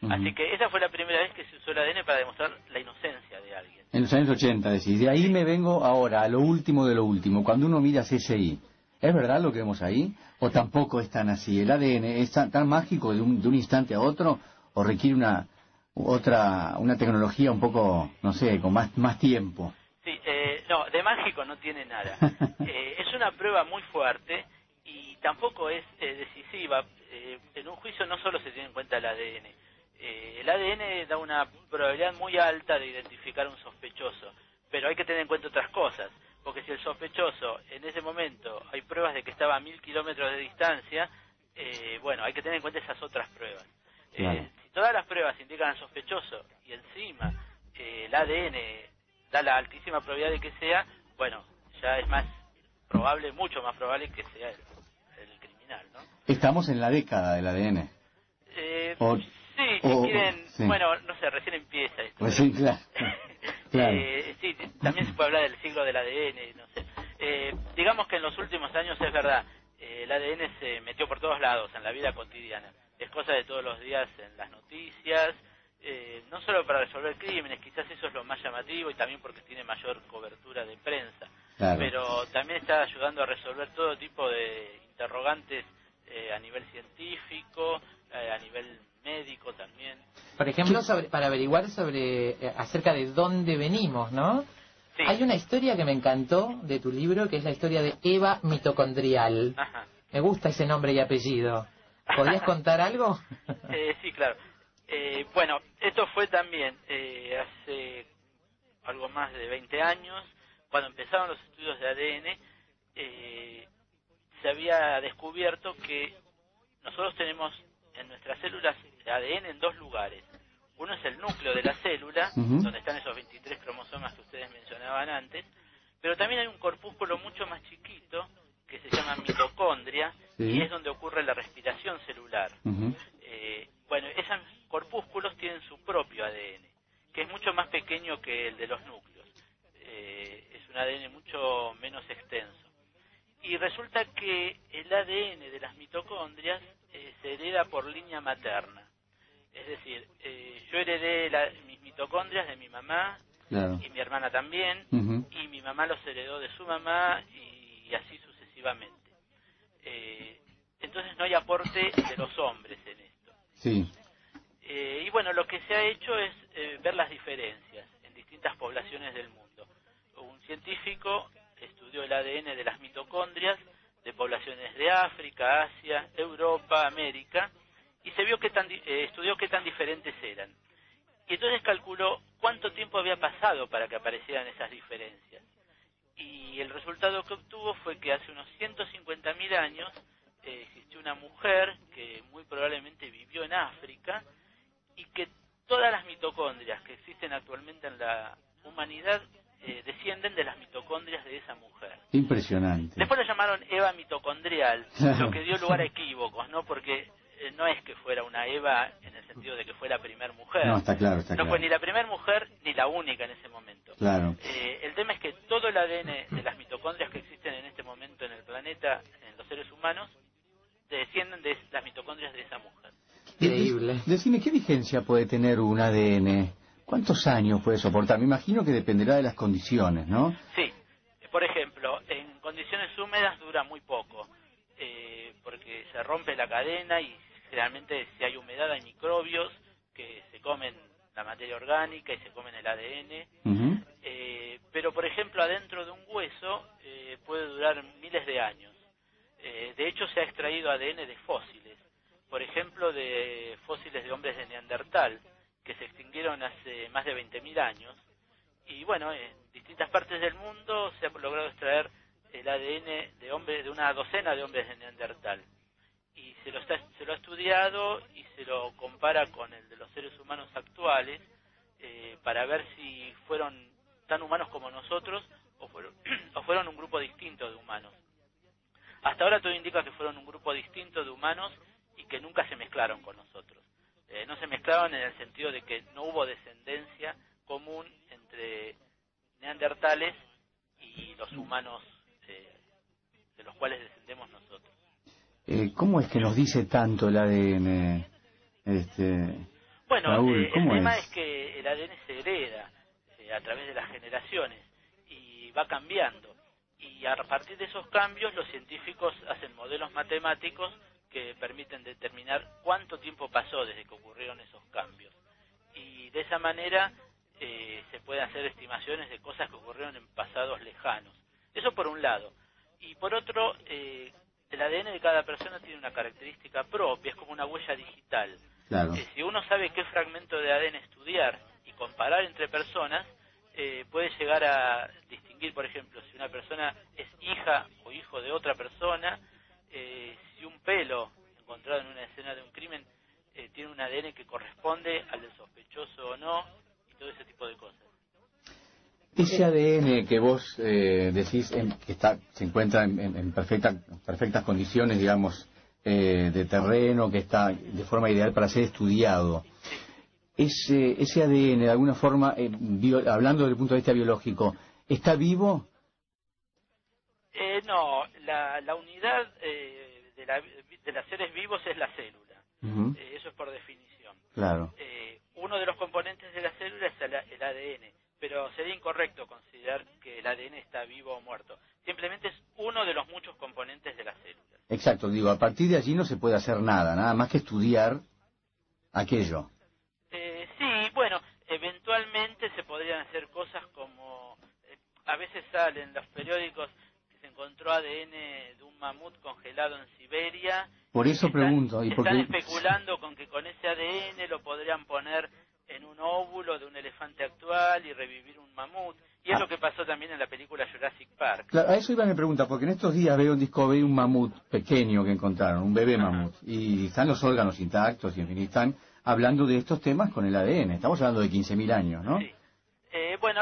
Así que esa fue la primera vez que se usó el ADN para demostrar la inocencia de alguien. En los años 80, decís. De ahí me vengo ahora a lo último de lo último. Cuando uno mira CSI, ¿es verdad lo que vemos ahí? ¿O tampoco es tan así? ¿El ADN es tan, tan mágico de un, de un instante a otro? ¿O requiere una otra una tecnología un poco, no sé, con más, más tiempo? Sí, eh, no, de mágico no tiene nada. *laughs* Eh, es una prueba muy fuerte y tampoco es eh, decisiva. Eh, en un juicio no solo se tiene en cuenta el ADN. Eh, el ADN da una probabilidad muy alta de identificar a un sospechoso, pero hay que tener en cuenta otras cosas. Porque si el sospechoso en ese momento hay pruebas de que estaba a mil kilómetros de distancia, eh, bueno, hay que tener en cuenta esas otras pruebas. Eh, si todas las pruebas indican al sospechoso y encima eh, el ADN da la altísima probabilidad de que sea, bueno, ya es más probable, mucho más probable que sea el, el criminal, ¿no? Estamos en la década del ADN. Eh, O- sí, o- quieren, sí. bueno, no sé, recién empieza esto. Pues sí, claro. *laughs* claro. Eh, sí, también se puede hablar del siglo del ADN, no sé. Eh, digamos que en los últimos años es verdad, eh, el ADN se metió por todos lados en la vida cotidiana. Es cosa de todos los días en las noticias, eh, no solo para resolver crímenes, quizás eso es lo más llamativo y también porque tiene mayor cobertura de prensa, Claro. pero también está ayudando a resolver todo tipo de interrogantes eh, a nivel científico, a nivel médico también. Por ejemplo, sobre- para averiguar sobre eh, acerca de dónde venimos, ¿no? Hay una historia que me encantó de tu libro, que es la historia de Eva mitocondrial. Ajá. Me gusta ese nombre y apellido. ¿Podrías *laughs* contar algo? Eh, sí, claro. Eh, bueno, esto fue también eh, hace algo más de 20 años, cuando empezaron los estudios de ADN, eh, se había descubierto que nosotros tenemos en nuestras células ADN en dos lugares. Uno es el núcleo de la célula, donde están esos 23 cromosomas que ustedes mencionaban antes, pero también hay un corpúsculo mucho más chiquito que se llama mitocondria Sí. y es donde ocurre la respiración celular. Eh, bueno, esos corpúsculos tienen su propio ADN, que es mucho más pequeño que el de los núcleos. Eh, es un ADN mucho menos extenso. Y resulta que el ADN de las mitocondrias eh, se hereda por línea materna. Es decir, eh, yo heredé la- mis mitocondrias de mi mamá Claro. y mi hermana también, y mi mamá los heredó de su mamá y, así sucesivamente. Eh, entonces no hay aporte de los hombres en esto. Sí. Eh, y bueno, lo que se ha hecho es eh, ver las diferencias en distintas poblaciones del mundo. Un científico estudió el ADN de las mitocondrias de poblaciones de África, Asia, Europa, América, y se vio que tan, eh, estudió qué tan diferentes eran. Y entonces calculó cuánto tiempo había pasado para que aparecieran esas diferencias. Y el resultado que obtuvo fue que hace unos 150.000 años eh, existió una mujer que muy probablemente vivió en África y que todas las mitocondrias que existen actualmente en la humanidad eh, descienden de las mitocondrias de esa mujer. Impresionante. Después la llamaron Eva mitocondrial, Claro. lo que dio lugar a *laughs* equívocos, ¿no? Porque no es que fuera una Eva en el sentido de que fue la primer mujer. No, está claro, está No claro. fue ni la primera mujer ni la única en ese momento. Claro. Eh, el tema es que todo el ADN de las mitocondrias que existen en este momento en el planeta, en los seres humanos, descienden de las mitocondrias de esa mujer. Increíble. De- Decime, ¿qué vigencia puede tener un ADN? ¿Cuántos años puede soportar? Me imagino que dependerá de las condiciones, ¿no? Sí, por ejemplo, en condiciones húmedas dura muy poco, eh, porque se rompe la cadena y generalmente si hay humedad hay microbios que se comen la materia orgánica y se comen el ADN. Eh, pero, por ejemplo, adentro de un hueso eh, puede durar miles de años. Eh, de hecho, se ha extraído ADN de fósiles. Por ejemplo, de fósiles de hombres de Neandertal, que se extinguieron hace más de 20.000 años. Y bueno, en distintas partes del mundo se ha logrado extraer el ADN de hombres, de una docena de hombres de Neandertal. Se lo, está, se lo ha estudiado y se lo compara con el de los seres humanos actuales eh, para ver si fueron tan humanos como nosotros o fueron, *clears throat* o fueron un grupo distinto de humanos. Hasta ahora todo indica que fueron un grupo distinto de humanos y que nunca se mezclaron con nosotros. Eh, no se mezclaron en el sentido de que no hubo descendencia común entre neandertales y los humanos eh, de los cuales descendemos nosotros. Eh, ¿Cómo es que nos dice tanto el ADN? Este, Bueno, Raúl, eh, el ¿cómo tema es? es? que el ADN se hereda eh, a través de las generaciones y va cambiando. Y a partir de esos cambios los científicos hacen modelos matemáticos que permiten determinar cuánto tiempo pasó desde que ocurrieron esos cambios. Y de esa manera eh, se pueden hacer estimaciones de cosas que ocurrieron en pasados lejanos. Eso por un lado. Y por otro, eh, el ADN de cada persona tiene una característica propia, es como una huella digital. Claro. Eh, si uno sabe qué fragmento de ADN estudiar y comparar entre personas, eh, puede llegar a distinguir, por ejemplo, si una persona es hija o hijo de otra persona, eh, si un pelo encontrado en una escena de un crimen eh, tiene un ADN que corresponde al del sospechoso o no, y todo ese tipo de cosas. Ese ADN que vos eh, decís en- que está, se encuentra en, en- en perfecta- perfectas condiciones, digamos, eh, de terreno, que está de forma ideal para ser estudiado. Ese, ese ADN, de alguna forma, eh, bio- hablando desde el punto de vista biológico, ¿está vivo? Eh, no, la, la unidad eh, de, la- de los seres vivos es la célula. Eso es por definición. Claro. Eh, uno de los componentes de la célula es el, el ADN, pero sería incorrecto considerar que el ADN está vivo o muerto. Simplemente es uno de los muchos componentes de la célula. Exacto, digo, a partir de allí no se puede hacer nada, nada más que estudiar aquello. Eh, sí, bueno, eventualmente se podrían hacer cosas como, eh, a veces salen los periódicos que se encontró ADN de un mamut congelado en Siberia. Por eso Están- pregunto, ¿y por Están especulando con que con ese ADN lo podrían poner óvulo de un elefante actual y revivir un mamut. Y es Ah. lo que pasó también en la película Jurassic Park. Claro, a eso iba mi pregunta, porque en estos días veo en Discovery un mamut pequeño que encontraron, un bebé mamut, y están los órganos intactos, y en fin, están hablando de estos temas con el ADN. Estamos hablando de 15.000 años, ¿no? Eh, bueno,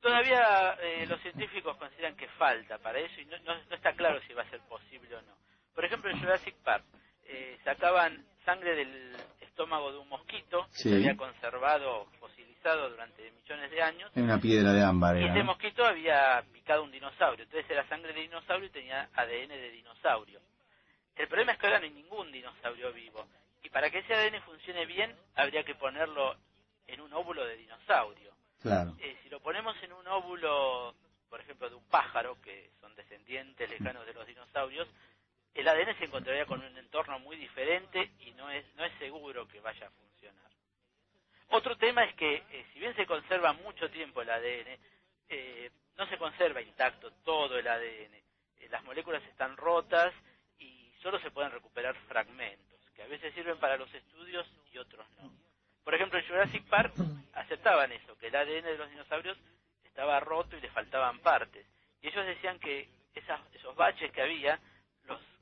todavía eh, los científicos consideran que falta para eso y no, no- no está claro si va a ser posible o no. Por ejemplo, en Jurassic Park eh, sacaban sangre del estómago de un mosquito que Sí. se había conservado fosilizado durante millones de años En una piedra de ámbar. y era, ese ¿no? mosquito había picado un dinosaurio, entonces era sangre de dinosaurio y tenía ADN de dinosaurio. El problema es que ahora no hay ningún dinosaurio vivo y para que ese ADN funcione bien habría que ponerlo en un óvulo de dinosaurio. Claro. Eh, si lo ponemos en un óvulo, por ejemplo, de un pájaro, que son descendientes lejanos de los dinosaurios, el ADN se encontraría con un entorno muy diferente y no es, no es seguro que vaya a funcionar. Otro tema es que, eh, si bien se conserva mucho tiempo el ADN, eh, no se conserva intacto todo el ADN. Eh, las moléculas están rotas y solo se pueden recuperar fragmentos, que a veces sirven para los estudios y otros no. Por ejemplo, en Jurassic Park aceptaban eso, que el ADN de los dinosaurios estaba roto y le faltaban partes. Y ellos decían que esas- esos baches que había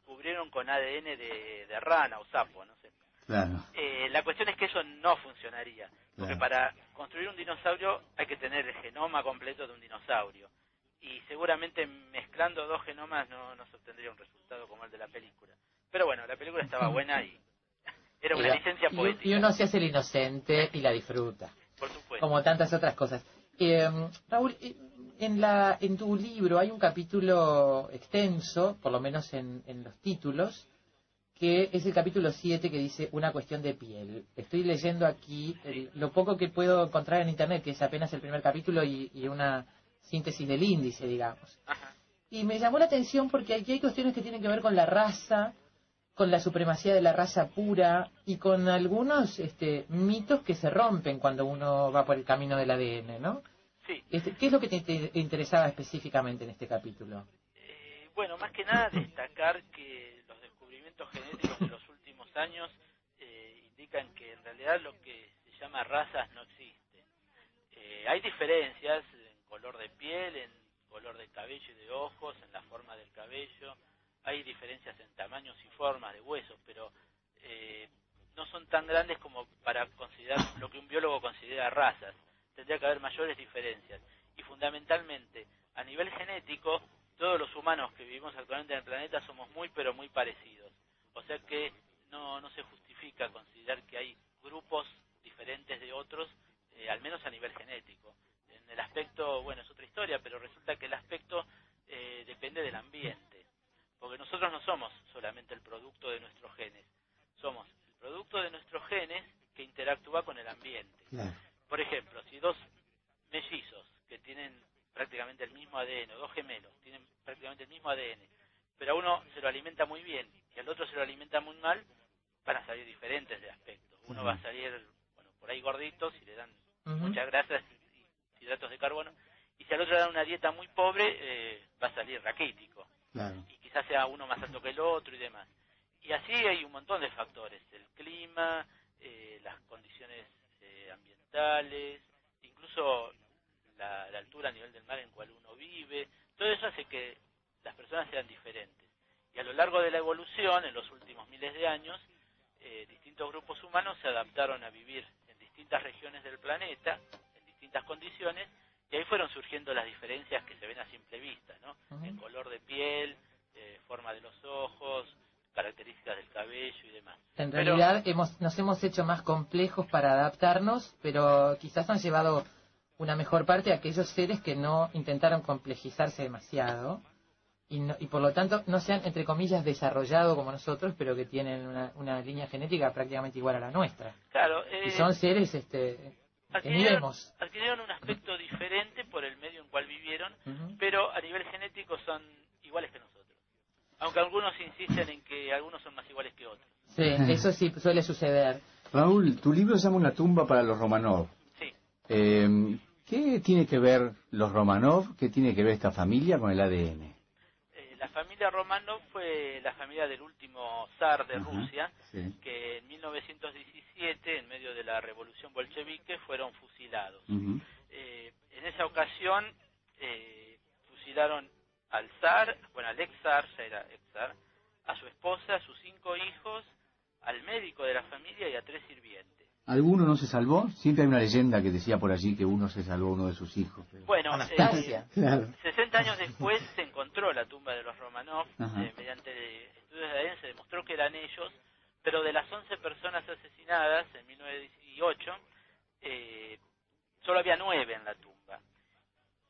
cubrieron con ADN de, de rana o sapo, no sé. Claro. Eh, la cuestión es que eso no funcionaría, porque Claro. para construir un dinosaurio hay que tener el genoma completo de un dinosaurio. Y seguramente mezclando dos genomas no, no se obtendría un resultado como el de la película. Pero bueno, la película estaba *laughs* buena y era una Y- licencia poética. Y uno se hace el inocente y la disfruta. Por supuesto. Como tantas otras cosas. Eh, Raúl, eh, en, la, en tu libro hay un capítulo extenso, por lo menos en, en los títulos, que es el capítulo 7 que dice una cuestión de piel. Estoy leyendo aquí el- lo poco que puedo encontrar en Internet, que es apenas el primer capítulo y, y una síntesis del índice, digamos. Y me llamó la atención porque aquí hay cuestiones que tienen que ver con la raza, con la supremacía de la raza pura y con algunos este, mitos que se rompen cuando uno va por el camino del ADN, ¿no? Sí. Este, ¿Qué es lo que te, te interesaba específicamente en este capítulo? Eh, bueno, más que nada destacar que los descubrimientos genéticos de los últimos años eh, indican que en realidad lo que se llama razas no existe. Eh, hay diferencias en color de piel, en color de cabello y de ojos, en la forma del cabello, hay diferencias en tamaños y formas de huesos, pero eh, no son tan grandes como para considerar lo que un biólogo considera razas. Tendría que haber mayores diferencias. Y fundamentalmente, a nivel genético, todos los humanos que vivimos actualmente en el planeta somos muy pero muy parecidos. O sea que no, no se justifica considerar que hay grupos diferentes de otros, eh, al menos a nivel genético. En el aspecto, bueno, es otra historia, pero resulta que el aspecto eh, depende del ambiente. Porque nosotros no somos solamente el producto de nuestros genes, somos el producto de nuestros genes que interactúa con el ambiente. Por ejemplo, si dos mellizos que tienen prácticamente el mismo ADN, o dos gemelos, tienen prácticamente el mismo ADN, pero a uno se lo alimenta muy bien y al otro se lo alimenta muy mal, van a salir diferentes de aspecto. Uno va a salir, bueno, por ahí gorditos y le dan muchas grasas y hidratos de carbono, y si al otro le dan una dieta muy pobre, eh, va a salir raquítico Claro. y quizás sea uno más alto que el otro y demás. Y así hay un montón de factores, el clima, eh, las condiciones ambientales, incluso la, la altura a nivel del mar en cual uno vive, todo eso hace que las personas sean diferentes. Y a lo largo de la evolución, en los últimos miles de años, eh, distintos grupos humanos se adaptaron a vivir en distintas regiones del planeta, en distintas condiciones, y ahí fueron surgiendo las diferencias que se ven a simple vista, ¿no? En color de piel, eh, forma de los ojos, características del cabello y demás. En Pero- realidad hemos, nos hemos hecho más complejos para adaptarnos, pero quizás han llevado una mejor parte a aquellos seres que no intentaron complejizarse demasiado y, no- y por lo tanto no se han, entre comillas, desarrollado como nosotros, pero que tienen una, una línea genética prácticamente igual a la nuestra. Claro, eh, Y son seres este, adquirieron, adquirieron un aspecto diferente por el medio en cual vivieron, pero a nivel genético son iguales que nosotros. Aunque algunos insisten en que algunos son más iguales que otros. Sí, eso sí suele suceder. Raúl, tu libro se llama Una tumba para los Romanov. Sí. Eh, ¿Qué tiene que ver los Romanov? ¿Qué tiene que ver esta familia con el ADN? Eh, la familia Romanov fue la familia del último zar de Ajá, Rusia, sí. que en 1917, en medio de la revolución bolchevique, fueron fusilados. Ujú. Eh, en esa ocasión eh, fusilaron al zar, bueno, al ex zar, ya era ex zar, a su esposa, a sus cinco hijos, al médico de la familia y a tres sirvientes. ¿Alguno no se salvó? Siempre hay una leyenda que decía por allí que uno se salvó uno de sus hijos. pero- Bueno, Anastasia. eh, Claro. 60 años después se encontró la tumba de los Romanov, eh, mediante estudios de ADN se demostró que eran ellos, pero de las 11 personas asesinadas en 1918, eh, solo había nueve en la tumba,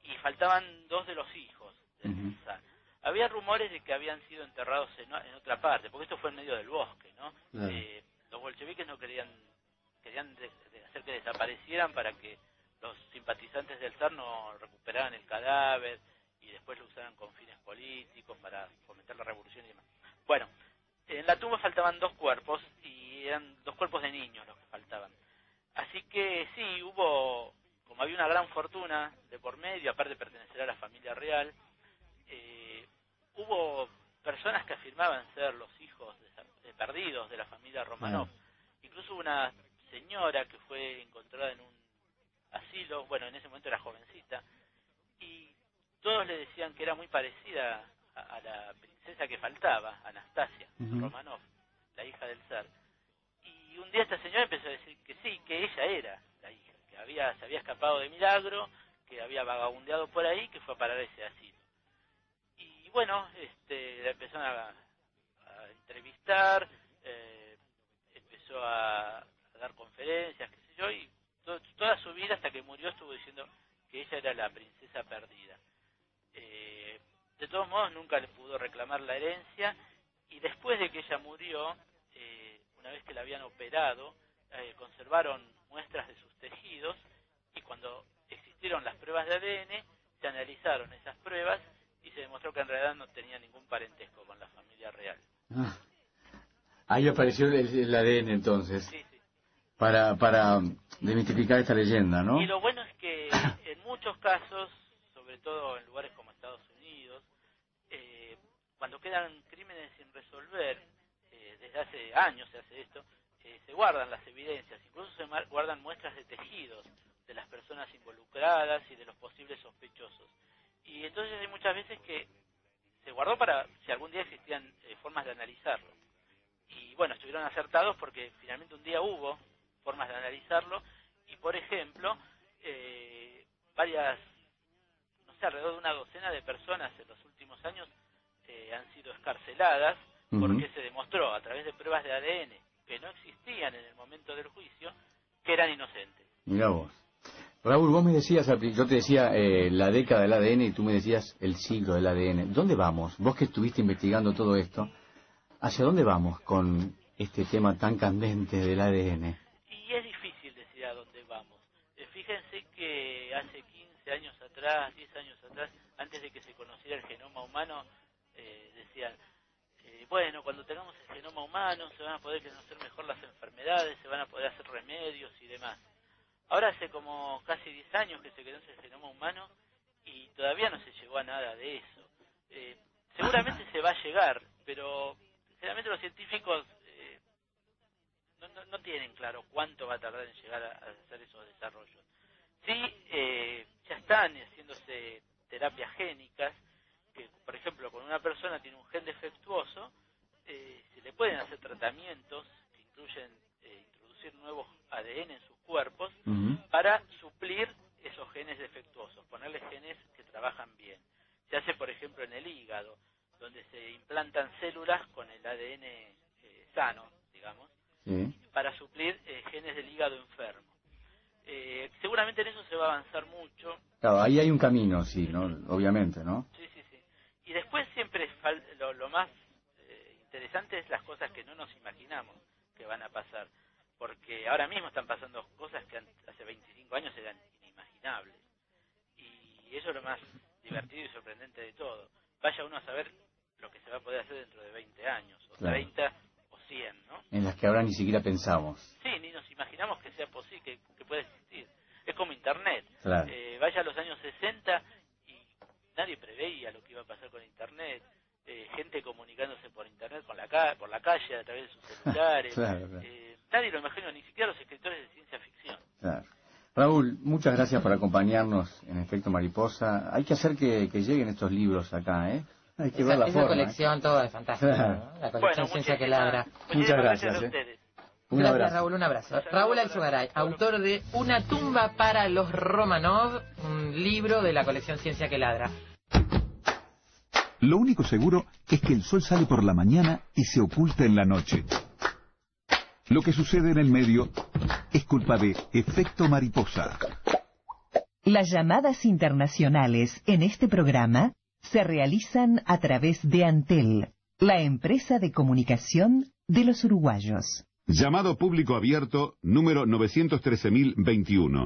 y faltaban dos de los hijos Había rumores de que habían sido enterrados en, en otra parte, porque esto fue en medio del bosque, ¿no? Eh, los bolcheviques no querían querían de- de hacer que desaparecieran para que los simpatizantes del zar no recuperaran el cadáver y después lo usaran con fines políticos para fomentar la revolución y demás. Bueno, en la tumba faltaban dos cuerpos y eran dos cuerpos de niños los que faltaban. Así que sí, hubo, como había una gran fortuna de por medio, aparte de pertenecer a la familia real, eh, hubo personas que afirmaban ser los hijos de perdidos de la familia Romanov. Incluso una señora que fue encontrada en un asilo, bueno, en ese momento era jovencita, y todos le decían que era muy parecida a, a la princesa que faltaba, Anastasia. Romanov, la hija del zar. Y un día esta señora empezó a decir que sí, que ella era la hija, que había, se había escapado de milagro, que había vagabundeado por ahí, que fue a parar ese asilo. Y bueno, este, la empezaron a, entrevistar, eh, empezó a, a dar conferencias, qué sé yo, y to- toda su vida hasta que murió estuvo diciendo que ella era la princesa perdida. Eh, de todos modos nunca le pudo reclamar la herencia y después de que ella murió, eh, una vez que la habían operado, eh, conservaron muestras de sus tejidos y cuando existieron las pruebas de ADN, se analizaron esas pruebas y se demostró que en realidad no tenía ningún parentesco con la familia real. Ah. Ahí apareció el, el ADN entonces. Para, para desmitificar esta leyenda, ¿no? Y lo bueno es que *coughs* en muchos casos, sobre todo en lugares como Estados Unidos, eh, cuando quedan crímenes sin resolver, eh, desde hace años se hace esto, eh, se guardan las evidencias, incluso se guardan muestras de tejidos de las personas involucradas y de los posibles sospechosos. Y entonces hay muchas veces que se guardó para si algún día existían eh, formas de analizarlo. Y bueno, estuvieron acertados porque finalmente un día hubo formas de analizarlo y por ejemplo eh, varias no sé alrededor de una docena de personas en los últimos años eh, han sido escarceladas porque se demostró a través de pruebas de ADN que no existían en el momento del juicio que eran inocentes Mira vos. Raúl, vos me decías, yo te decía eh, la década del ADN y tú me decías el siglo del ADN. ¿Dónde vamos? Vos que estuviste investigando todo esto, ¿hacia dónde vamos con este tema tan candente del ADN? y es difícil decir a dónde vamos Eh, fíjense que hace 15 años atrás 10 años atrás antes de que se conociera el genoma humano eh, decían eh, bueno, cuando tengamos el genoma humano se van a poder conocer mejor las enfermedades, se van a poder hacer remedios y demás. Ahora hace como casi 10 años que se conoce el genoma humano y todavía no se llegó a nada de eso. Eh, seguramente se va a llegar, pero generalmente los científicos eh, no, no, no tienen claro cuánto va a tardar en llegar a, a hacer esos desarrollos. Sí, eh, ya están haciéndose terapias génicas, que por ejemplo con una persona tiene un gen defectuoso, eh, se le pueden hacer tratamientos que incluyen introducir nuevos ADN en sus cuerpos para suplir esos genes defectuosos, ponerle genes que trabajan bien. Se hace, por ejemplo, en el hígado, donde se implantan células con el ADN eh, sano, digamos, Sí. para suplir eh, genes del hígado enfermo. Eh, seguramente en eso se va a avanzar mucho. Claro, ahí hay un camino, sí, ¿no? Obviamente, ¿no? Sí, sí, sí. Y después siempre lo, lo más eh, interesante es las cosas que no nos imaginamos que van a pasar. Porque ahora mismo están pasando cosas que hace 25 años eran inimaginables. Y eso es lo más divertido y sorprendente de todo. Vaya uno a saber lo que se va a poder hacer dentro de 20 años, o Claro. 30 o 100, ¿no? En las que ahora ni siquiera pensamos. Sí, ni nos imaginamos que sea posible, que, que pueda existir. Es como Internet. Claro. Eh, vaya a los años 60 y nadie preveía lo que iba a pasar con Internet. Eh, gente comunicándose por Internet con la ca por la calle a través de sus celulares. *laughs* Claro, claro. Eh, nadie lo imagina, ni siquiera los escritores de ciencia ficción. Claro. Raúl, muchas gracias por acompañarnos en Efecto Mariposa. Hay que hacer que, que lleguen estos libros acá, ¿eh? Hay que Esa, ver la esa forma. colección toda es fantástica. La colección Ciencia que Ladra. Muchas gracias. ¿eh? Un Gracias, abrazo. Raúl, un abrazo. Raúl Alzugaray, autor de Una tumba para los Romanov, un libro de la colección Ciencia que Ladra. Lo único seguro es que el sol sale por la mañana y se oculta en la noche. Lo que sucede en el medio es culpa de efecto mariposa. Las llamadas internacionales en este programa se realizan a través de Antel, la empresa de comunicación de los uruguayos. Llamado público abierto número 913021.